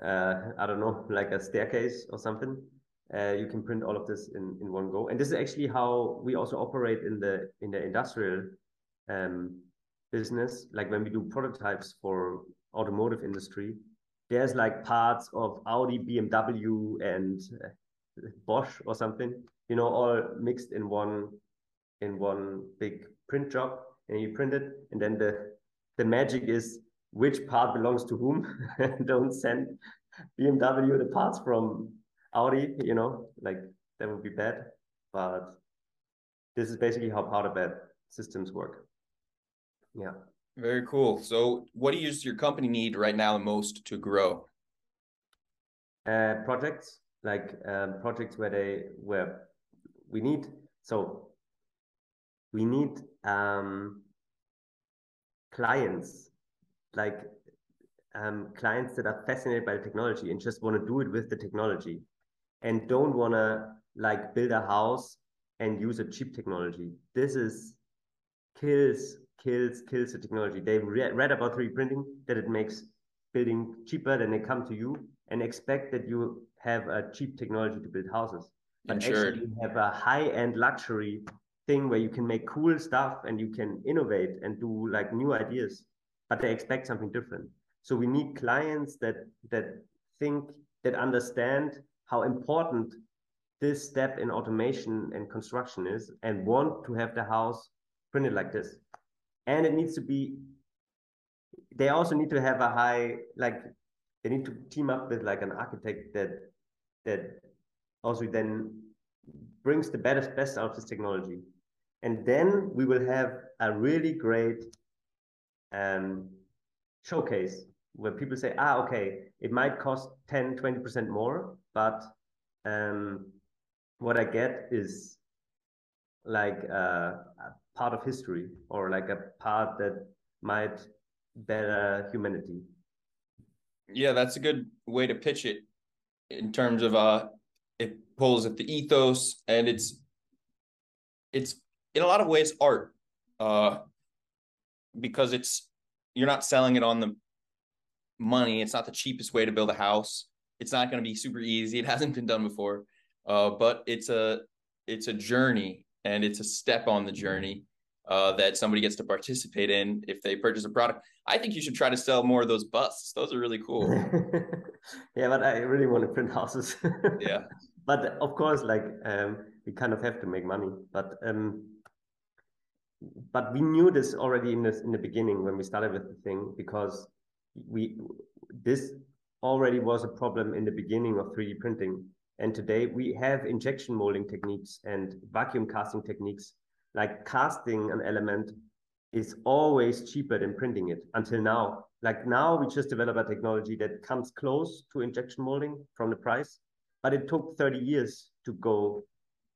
uh, I don't know, like a staircase or something. Uh, you can print all of this in, in one go. And this is actually how we also operate in the in the industrial um, business. Like when we do prototypes for automotive industry, there's like parts of Audi, BMW, and uh, Bosch or something. You know, all mixed in one in one big print job and you print it and then the the magic is which part belongs to whom don't send bmw the parts from audi you know like that would be bad but this is basically how powder bed systems work yeah Very cool. So, what do you does your company need right now the most to grow? uh, projects like um, projects where they where we need so we need um, clients like um, clients that are fascinated by the technology and just want to do it with the technology and don't want to like build a house and use a cheap technology. This is kills kills kills the technology. They re- read about 3d printing that it makes building cheaper then they come to you and expect that you have a cheap technology to build houses. But Insured. actually you have a high-end luxury thing where you can make cool stuff and you can innovate and do like new ideas but they expect something different. So we need clients that that think that understand how important this step in automation and construction is and want to have the house printed like this. And it needs to be they also need to have a high like they need to team up with like an architect that that also then brings the best best out of this technology and then we will have a really great um, showcase where people say ah okay it might cost 10 20% more but um, what i get is like uh, a part of history or like a part that might better humanity. Yeah, that's a good way to pitch it in terms of uh it pulls at the ethos and it's it's in a lot of ways art. Uh because it's you're not selling it on the money. It's not the cheapest way to build a house. It's not going to be super easy. It hasn't been done before. Uh but it's a it's a journey and it's a step on the journey uh, that somebody gets to participate in if they purchase a product. I think you should try to sell more of those busts. Those are really cool. yeah, but I really want to print houses. yeah. But of course, like um, we kind of have to make money. But um, but we knew this already in this in the beginning when we started with the thing because we this already was a problem in the beginning of 3D printing. And today we have injection molding techniques and vacuum casting techniques like casting an element is always cheaper than printing it until now. Like now we just develop a technology that comes close to injection molding from the price, but it took 30 years to go,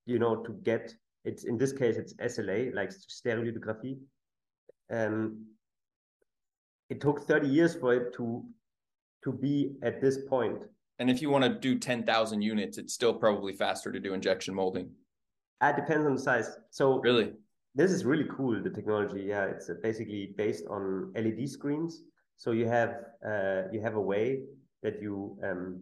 you know, to get it's in this case it's SLA, like stereolithography. Um, it took 30 years for it to to be at this point. And if you want to do 10,000 units, it's still probably faster to do injection molding. It depends on the size. So really, this is really cool. The technology, yeah, it's basically based on LED screens. So you have uh, you have a way that you um,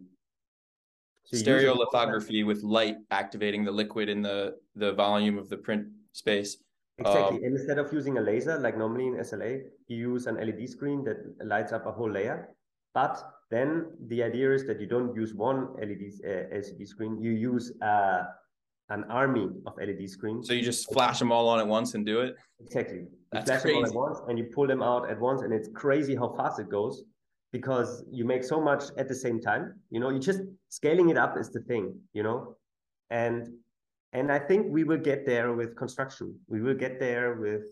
so stereolithography with light activating the liquid in the the volume of the print space. Exactly. Um, and instead of using a laser like normally in SLA, you use an LED screen that lights up a whole layer. But then the idea is that you don't use one LED uh, LCD screen, you use uh, an army of LED screens. So you just flash them all on at once and do it? Exactly. You That's flash crazy. them all at once and you pull them out at once, and it's crazy how fast it goes because you make so much at the same time. You know, you just scaling it up is the thing, you know, and and I think we will get there with construction. We will get there with,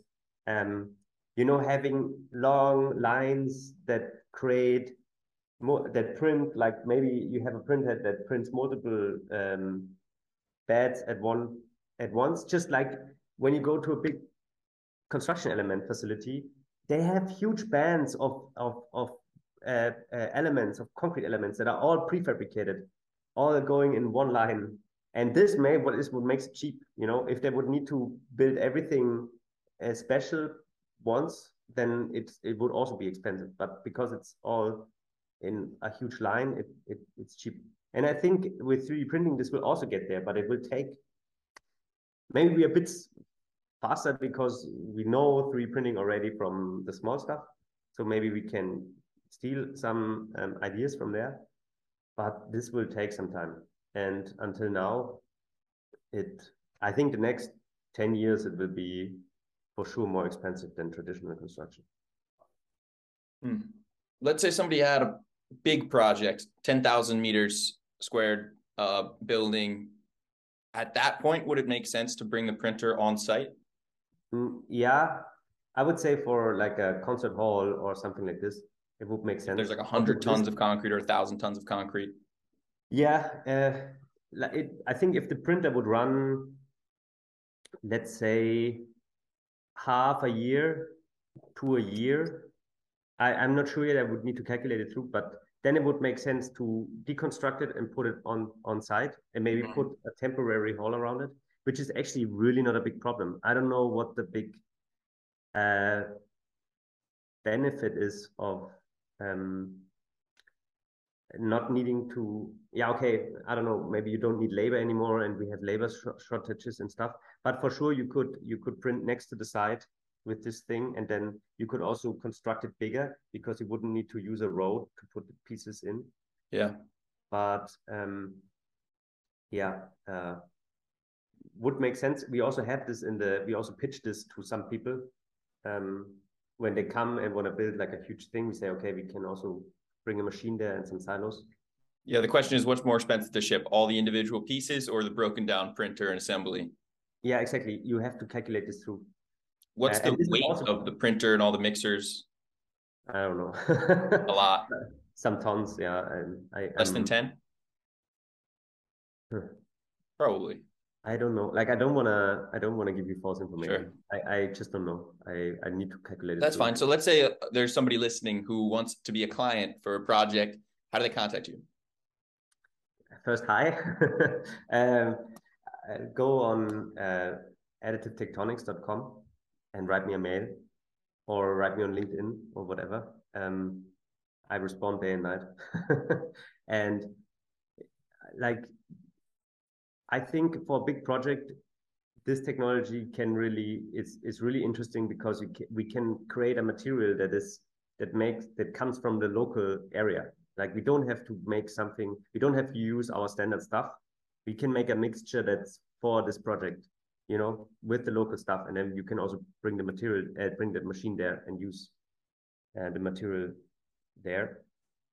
um, you know, having long lines that create more that print like maybe you have a printhead that prints multiple um, beds at one at once. Just like when you go to a big construction element facility, they have huge bands of of of uh, uh, elements of concrete elements that are all prefabricated, all going in one line. And this may what is what makes it cheap. You know, if they would need to build everything uh, special once, then it it would also be expensive. But because it's all in a huge line, it, it it's cheap. And I think with 3D printing, this will also get there, but it will take maybe we a bit faster because we know 3D printing already from the small stuff. So maybe we can steal some um, ideas from there, but this will take some time. And until now, it I think the next 10 years it will be for sure more expensive than traditional construction. Hmm. Let's say somebody had a big project, 10,000 meters squared uh, building. At that point, would it make sense to bring the printer on site? Mm, yeah, I would say for like a concert hall or something like this, it would make sense. There's like a hundred tons of concrete or a thousand tons of concrete. Yeah, uh, it, I think if the printer would run, let's say, half a year to a year, I, I'm not sure yet. I would need to calculate it through, but then it would make sense to deconstruct it and put it on on site and maybe mm -hmm. put a temporary hall around it, which is actually really not a big problem. I don't know what the big uh, benefit is of um, not needing to yeah okay i don't know maybe you don't need labor anymore and we have labor sh shortages and stuff but for sure you could you could print next to the site with this thing and then you could also construct it bigger because you wouldn't need to use a road to put the pieces in. Yeah. But um yeah uh would make sense. We also have this in the we also pitch this to some people um when they come and want to build like a huge thing, we say, okay, we can also bring a machine there and some silos. Yeah, the question is what's more expensive to ship, all the individual pieces or the broken down printer and assembly? Yeah, exactly. You have to calculate this through. What's uh, the weight also... of the printer and all the mixers? I don't know. a lot. Some tons, yeah. I, Less um, than 10? Probably. I don't know. Like I don't wanna I don't wanna give you false information. Sure. I, I just don't know. I, I need to calculate it. That's fine. So let's say uh, there's somebody listening who wants to be a client for a project. How do they contact you? First, hi. um, uh, go on uh, additivetectonics.com and write me a mail or write me on LinkedIn or whatever. Um, I respond day and night. and like I think for a big project, this technology can really it's it's really interesting because we can, we can create a material that is that makes that comes from the local area. Like we don't have to make something. We don't have to use our standard stuff. We can make a mixture that's for this project, you know, with the local stuff, and then you can also bring the material, uh, bring the machine there, and use uh, the material there.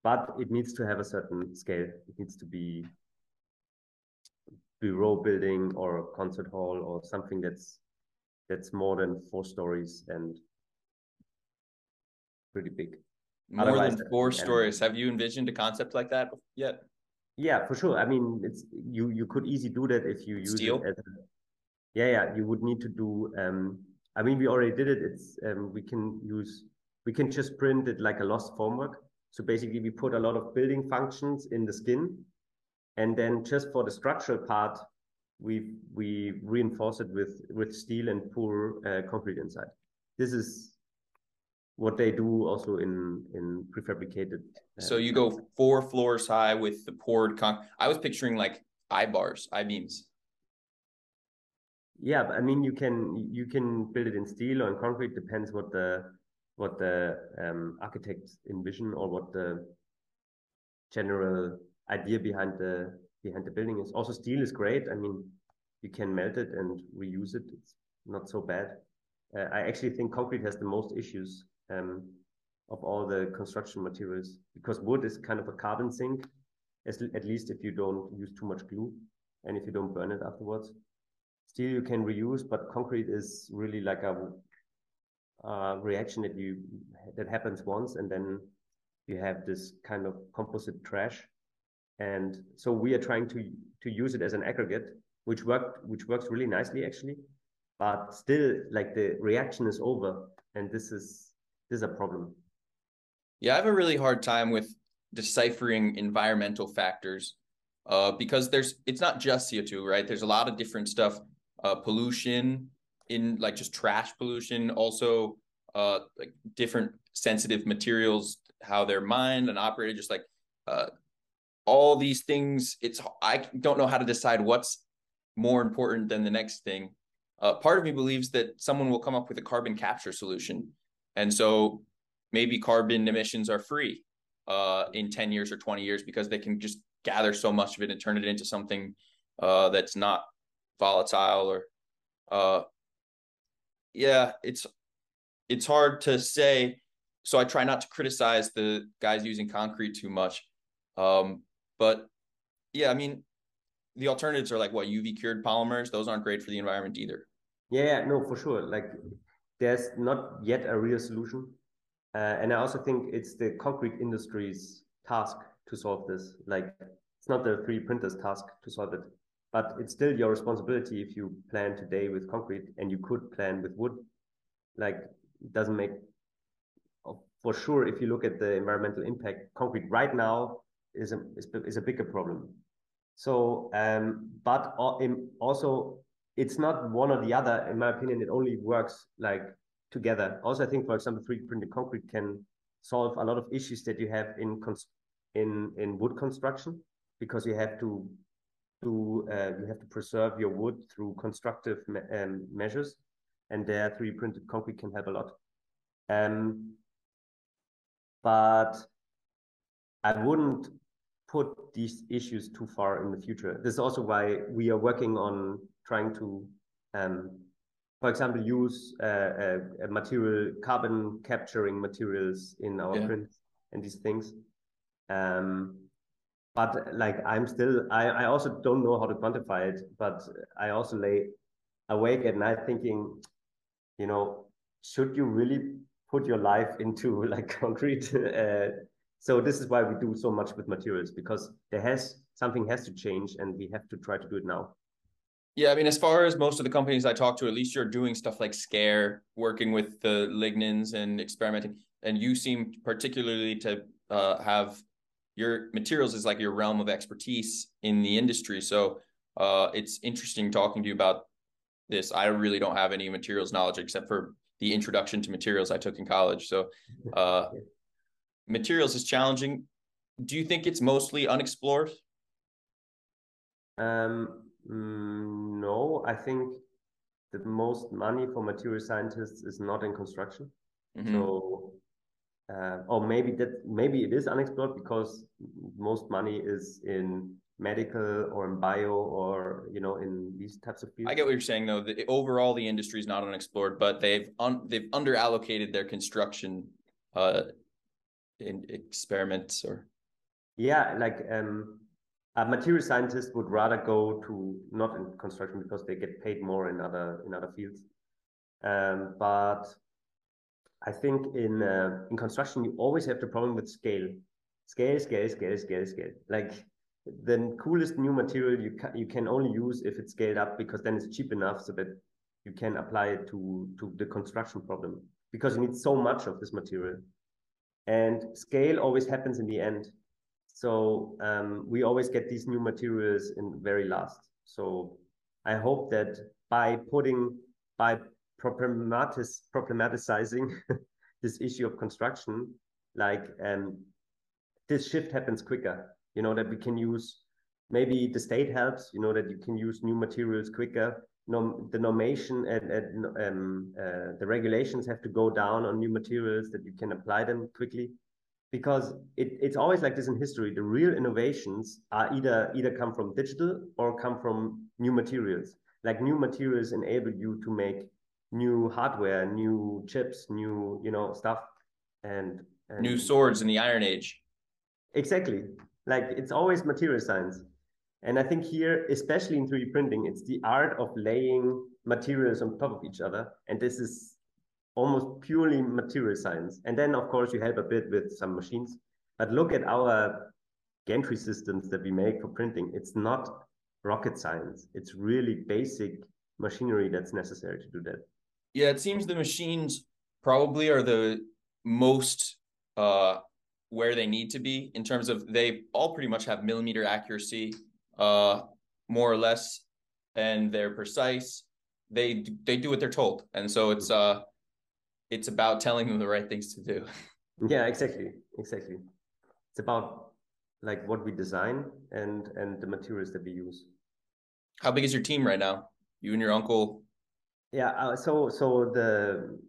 But it needs to have a certain scale. It needs to be bureau building or a concert hall or something that's that's more than four stories and pretty big. More Otherwise, than four stories. Have you envisioned a concept like that yet? Yeah, for sure. I mean, it's you. You could easily do that if you use Steel? it as. A, yeah, yeah. You would need to do. Um, I mean, we already did it. It's um, we can use. We can just print it like a lost formwork. So basically, we put a lot of building functions in the skin, and then just for the structural part, we we reinforce it with with steel and pour uh, concrete inside. This is what they do also in in prefabricated. Uh, so you go four floors high with the poured con. I was picturing like I bars, I beams. Yeah, but I mean you can you can build it in steel or in concrete. Depends what the what the um, architects envision or what the general idea behind the behind the building is. Also, steel is great. I mean, you can melt it and reuse it. It's not so bad. Uh, I actually think concrete has the most issues um, of all the construction materials because wood is kind of a carbon sink, as, at least if you don't use too much glue and if you don't burn it afterwards. Steel you can reuse, but concrete is really like a, a reaction that you that happens once and then you have this kind of composite trash. And so we are trying to to use it as an aggregate, which worked which works really nicely actually. But still like the reaction is over and this is this is a problem. Yeah, I have a really hard time with deciphering environmental factors uh, because there's it's not just CO2, right? There's a lot of different stuff, uh, pollution in like just trash pollution, also uh, like different sensitive materials, how they're mined and operated, just like uh, all these things. It's I don't know how to decide what's more important than the next thing. Uh, part of me believes that someone will come up with a carbon capture solution and so maybe carbon emissions are free uh, in 10 years or 20 years because they can just gather so much of it and turn it into something uh, that's not volatile or uh, yeah it's it's hard to say so i try not to criticize the guys using concrete too much um, but yeah i mean the alternatives are like what uv cured polymers those aren't great for the environment either yeah no for sure like there's not yet a real solution. Uh, and I also think it's the concrete industry's task to solve this. Like it's not the 3D printer's task to solve it, but it's still your responsibility if you plan today with concrete and you could plan with wood. Like it doesn't make for sure if you look at the environmental impact, concrete right now is a is, is a bigger problem. So, um, but also it's not one or the other. In my opinion, it only works like together. Also, I think, for example, 3D printed concrete can solve a lot of issues that you have in in in wood construction because you have to do uh, you have to preserve your wood through constructive me um, measures, and there 3D printed concrete can help a lot. Um, but I wouldn't put these issues too far in the future. This is also why we are working on trying to, um, for example, use uh, a, material carbon capturing materials in our yeah. prints and these things. Um, but like I'm still, I, I also don't know how to quantify it, but I also lay awake at night thinking, you know, should you really put your life into like concrete? uh, so this is why we do so much with materials because there has something has to change and we have to try to do it now. Yeah, I mean, as far as most of the companies I talk to, at least you're doing stuff like Scare, working with the lignins and experimenting. And you seem particularly to uh, have your materials is like your realm of expertise in the industry. So uh, it's interesting talking to you about this. I really don't have any materials knowledge except for the introduction to materials I took in college. So uh, materials is challenging. Do you think it's mostly unexplored? Um, Mm, no, I think the most money for material scientists is not in construction. Mm-hmm. So, uh, or maybe that maybe it is unexplored because most money is in medical or in bio or you know in these types of fields. I get what you're saying though. The, overall, the industry is not unexplored, but they've un, they've under allocated their construction uh, in experiments or. Yeah, like um, a material scientist would rather go to not in construction because they get paid more in other in other fields. Um, but I think in uh, in construction you always have the problem with scale, scale, scale, scale, scale, scale. Like the coolest new material you can you can only use if it's scaled up because then it's cheap enough so that you can apply it to to the construction problem because you need so much of this material and scale always happens in the end. So um, we always get these new materials in very last. So i hope that by putting by problematis, problematizing this issue of construction like um, this shift happens quicker you know that we can use maybe the state helps you know that you can use new materials quicker. The normation and, and um, uh, the regulations have to go down on new materials that you can apply them quickly. Because it, it's always like this in history. The real innovations are either either come from digital or come from new materials. Like new materials enable you to make new hardware new chips new you know stuff. And, and new swords in the iron age. Exactly. Like it's always material science. And I think here, especially in 3D printing, it's the art of laying materials on top of each other. And this is almost purely material science. And then, of course, you help a bit with some machines. But look at our gantry systems that we make for printing. It's not rocket science. It's really basic machinery that's necessary to do that. Yeah, it seems the machines probably are the most uh, where they need to be in terms of they all pretty much have millimeter accuracy, uh, more or less, and they're precise. They they do what they're told, and so it's uh, it's about telling them the right things to do. Yeah, exactly, exactly. It's about like what we design and and the materials that we use. How big is your team right now? You and your uncle? Yeah, uh, so so the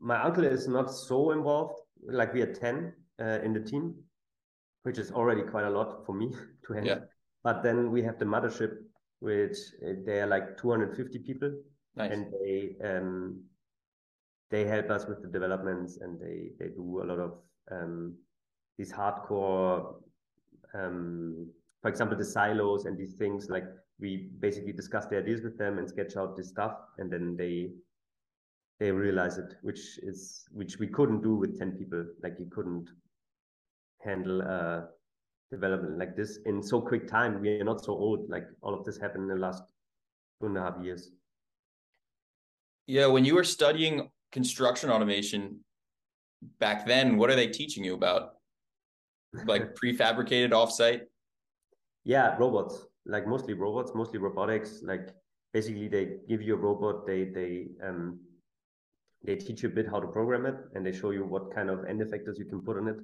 my uncle is not so involved. Like we are ten, uh, in the team, which is already quite a lot for me to handle. Yeah. But then we have the mothership, which uh, they are like 250 people, nice. and they um, they help us with the developments, and they they do a lot of um, these hardcore, um, for example, the silos and these things. Like we basically discuss the ideas with them and sketch out this stuff, and then they they realize it, which is which we couldn't do with 10 people. Like you couldn't handle uh, development like this in so quick time. We are not so old. Like all of this happened in the last two and a half years. Yeah, when you were studying construction automation back then, what are they teaching you about? Like prefabricated offsite? Yeah, robots. Like mostly robots, mostly robotics. Like basically, they give you a robot. They they um they teach you a bit how to program it, and they show you what kind of end effectors you can put on it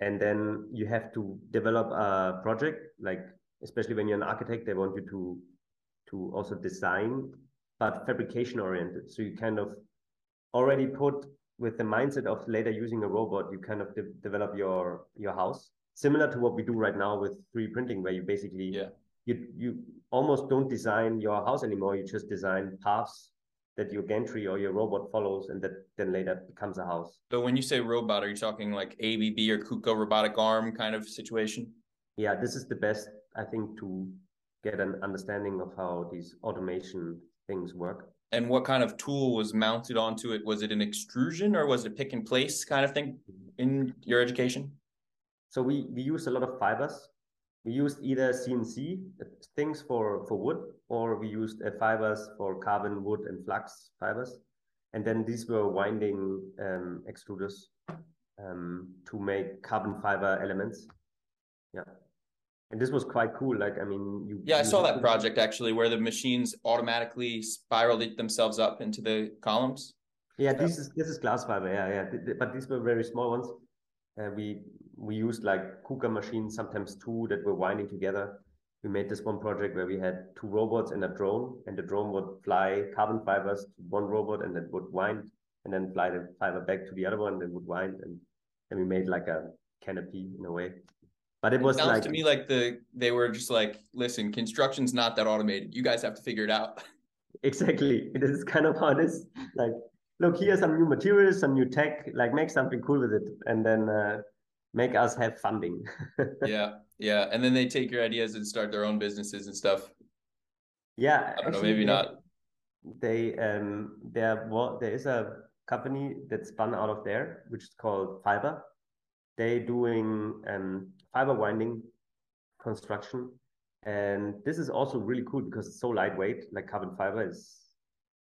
and then you have to develop a project like especially when you're an architect they want you to to also design but fabrication oriented. So you kind of already put with the mindset of later using a robot you kind of de develop your your house similar to what we do right now with 3d printing where you basically yeah. you you almost don't design your house anymore you just design paths that your gantry or your robot follows and that then later becomes a house. So when you say robot, are you talking like ABB or KUKA robotic arm kind of situation? Yeah, this is the best, I think, to get an understanding of how these automation things work. And what kind of tool was mounted onto it? Was it an extrusion or was it pick and place kind of thing mm-hmm. in your education? So we, we use a lot of fibers we used either CNC things for, for wood, or we used uh, fibers for carbon, wood, and flax fibers. And then these were winding um, extruders um, to make carbon fiber elements. Yeah. And this was quite cool. Like, I mean, you. Yeah, I saw that project actually, where the machines automatically spiraled themselves up into the columns. Yeah, this is this is glass fiber. Yeah, yeah. But these were very small ones. Uh, we we used like KUKA machines, sometimes two that were winding together. we made this one project where we had two robots and a drone, and the drone would fly carbon fibers to one robot and then would wind, and then fly the fiber back to the other one, and would wind, and then we made like a canopy in a way. But it, it was sounds like to me like the they were just like, listen, construction's not that automated. You guys have to figure it out. Exactly. This is kind of how it is. Like, look, here's some new materials, some new tech. Like, make something cool with it, and then uh, make us have funding. yeah, yeah, and then they take your ideas and start their own businesses and stuff. Yeah, I don't know, maybe they, not. They um there well, there is a company that spun out of there, which is called FibR. They doing um fiber winding construction and this is also really cool because it's so lightweight. Like carbon fiber is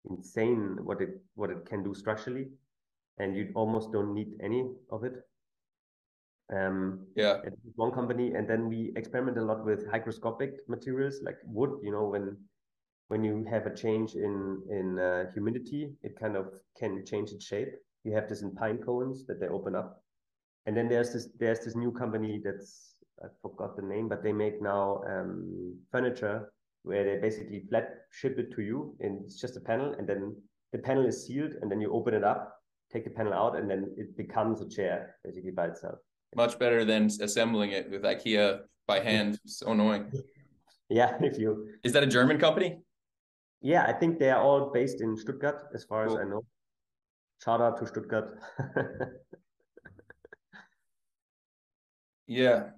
insane what it what it can do structurally, and you almost don't need any of it. Um, yeah, one company, and then we experiment a lot with hygroscopic materials like wood. You know, when when you have a change in in uh, humidity, it kind of can change its shape. You have this in pine cones that they open up, and then there's this there's this new company that's I forgot the name, but they make now um, furniture where they basically flat ship it to you, and it's just a panel, and then the panel is sealed, and then you open it up, take the panel out, and then it becomes a chair basically by itself. Much better than assembling it with IKEA by hand. so annoying. Yeah, if you is that a German company? Yeah, I think they are all based in Stuttgart, as far cool. as I know. Shout out to Stuttgart. yeah,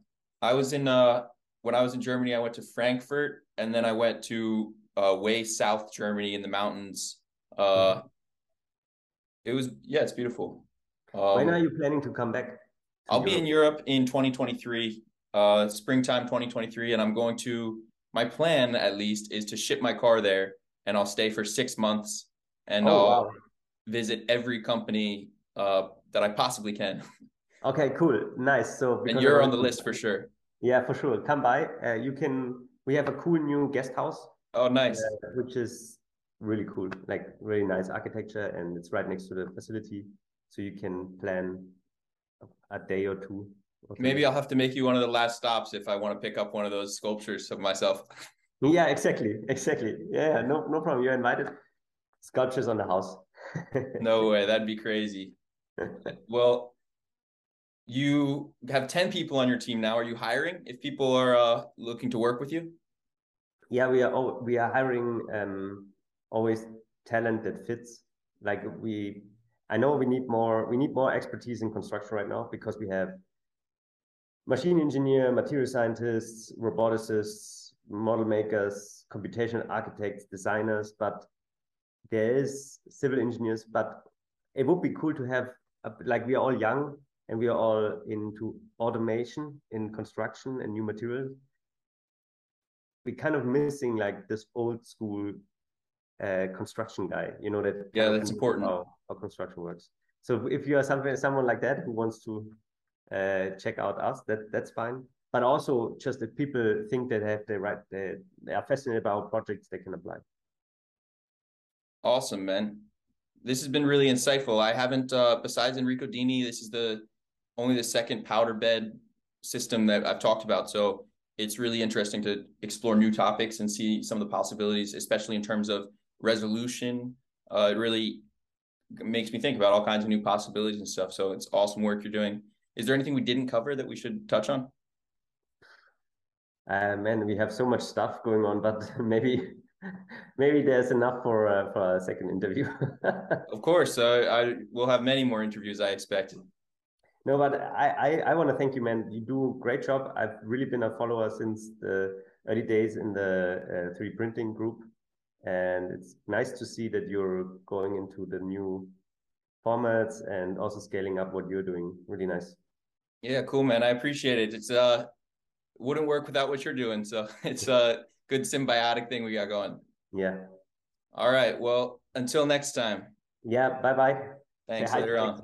I was in uh when I was in Germany, I went to Frankfurt and then I went to uh way south Germany in the mountains. Uh mm-hmm. it was yeah, it's beautiful. Um, when are you planning to come back? I'll Europe? be in Europe in 2023, uh springtime 2023, and I'm going to my plan at least is to ship my car there and I'll stay for six months and oh, I'll wow. visit every company uh that I possibly can. Okay, cool, nice. So and you're on the list for sure. Yeah, for sure. Come by. Uh, you can. We have a cool new guest house. Oh, nice. Uh, which is really cool. Like really nice architecture, and it's right next to the facility, so you can plan a day or two. Or Maybe I'll have to make you one of the last stops if I want to pick up one of those sculptures of myself. yeah, exactly, exactly. Yeah, no, no problem. You're invited. Sculptures on the house. no way, that'd be crazy. well, you have 10 people on your team now are you hiring if people are uh, looking to work with you yeah we are we are hiring um, always talent that fits like we i know we need more we need more expertise in construction right now because we have machine engineer material scientists roboticists model makers computational architects designers but there is civil engineers but it would be cool to have a, like we are all young and we are all into automation in construction and new materials. We're kind of missing like this old school uh, construction guy you know that yeah that's important. how, how, construction works. So if you are something someone like that who wants to uh, check out us that that's fine. But also just if people think that they have the right they, they are fascinated about projects they can apply. Awesome man. This has been really insightful. I haven't uh besides enrico dini this is the only the second powder bed system that I've talked about. So it's really interesting to explore new topics and see some of the possibilities, especially in terms of resolution. Uh, it really makes me think about all kinds of new possibilities and stuff. So it's awesome work you're doing. Is there anything we didn't cover that we should touch on? Uh, man, we have so much stuff going on, but maybe maybe there's enough for uh, for a second interview. of course, uh, I will have many more interviews. I expect. No, but I, I, I want to thank you, man. You do a great job. I've really been a follower since the early days in the uh, 3D printing group. And it's nice to see that you're going into the new formats and also scaling up what you're doing. Really nice. Yeah, cool, man. I appreciate it. It's uh wouldn't work without what you're doing. So it's a good symbiotic thing we got going. Yeah. All right. Well, until next time. Yeah. Bye bye. Thanks. Later on.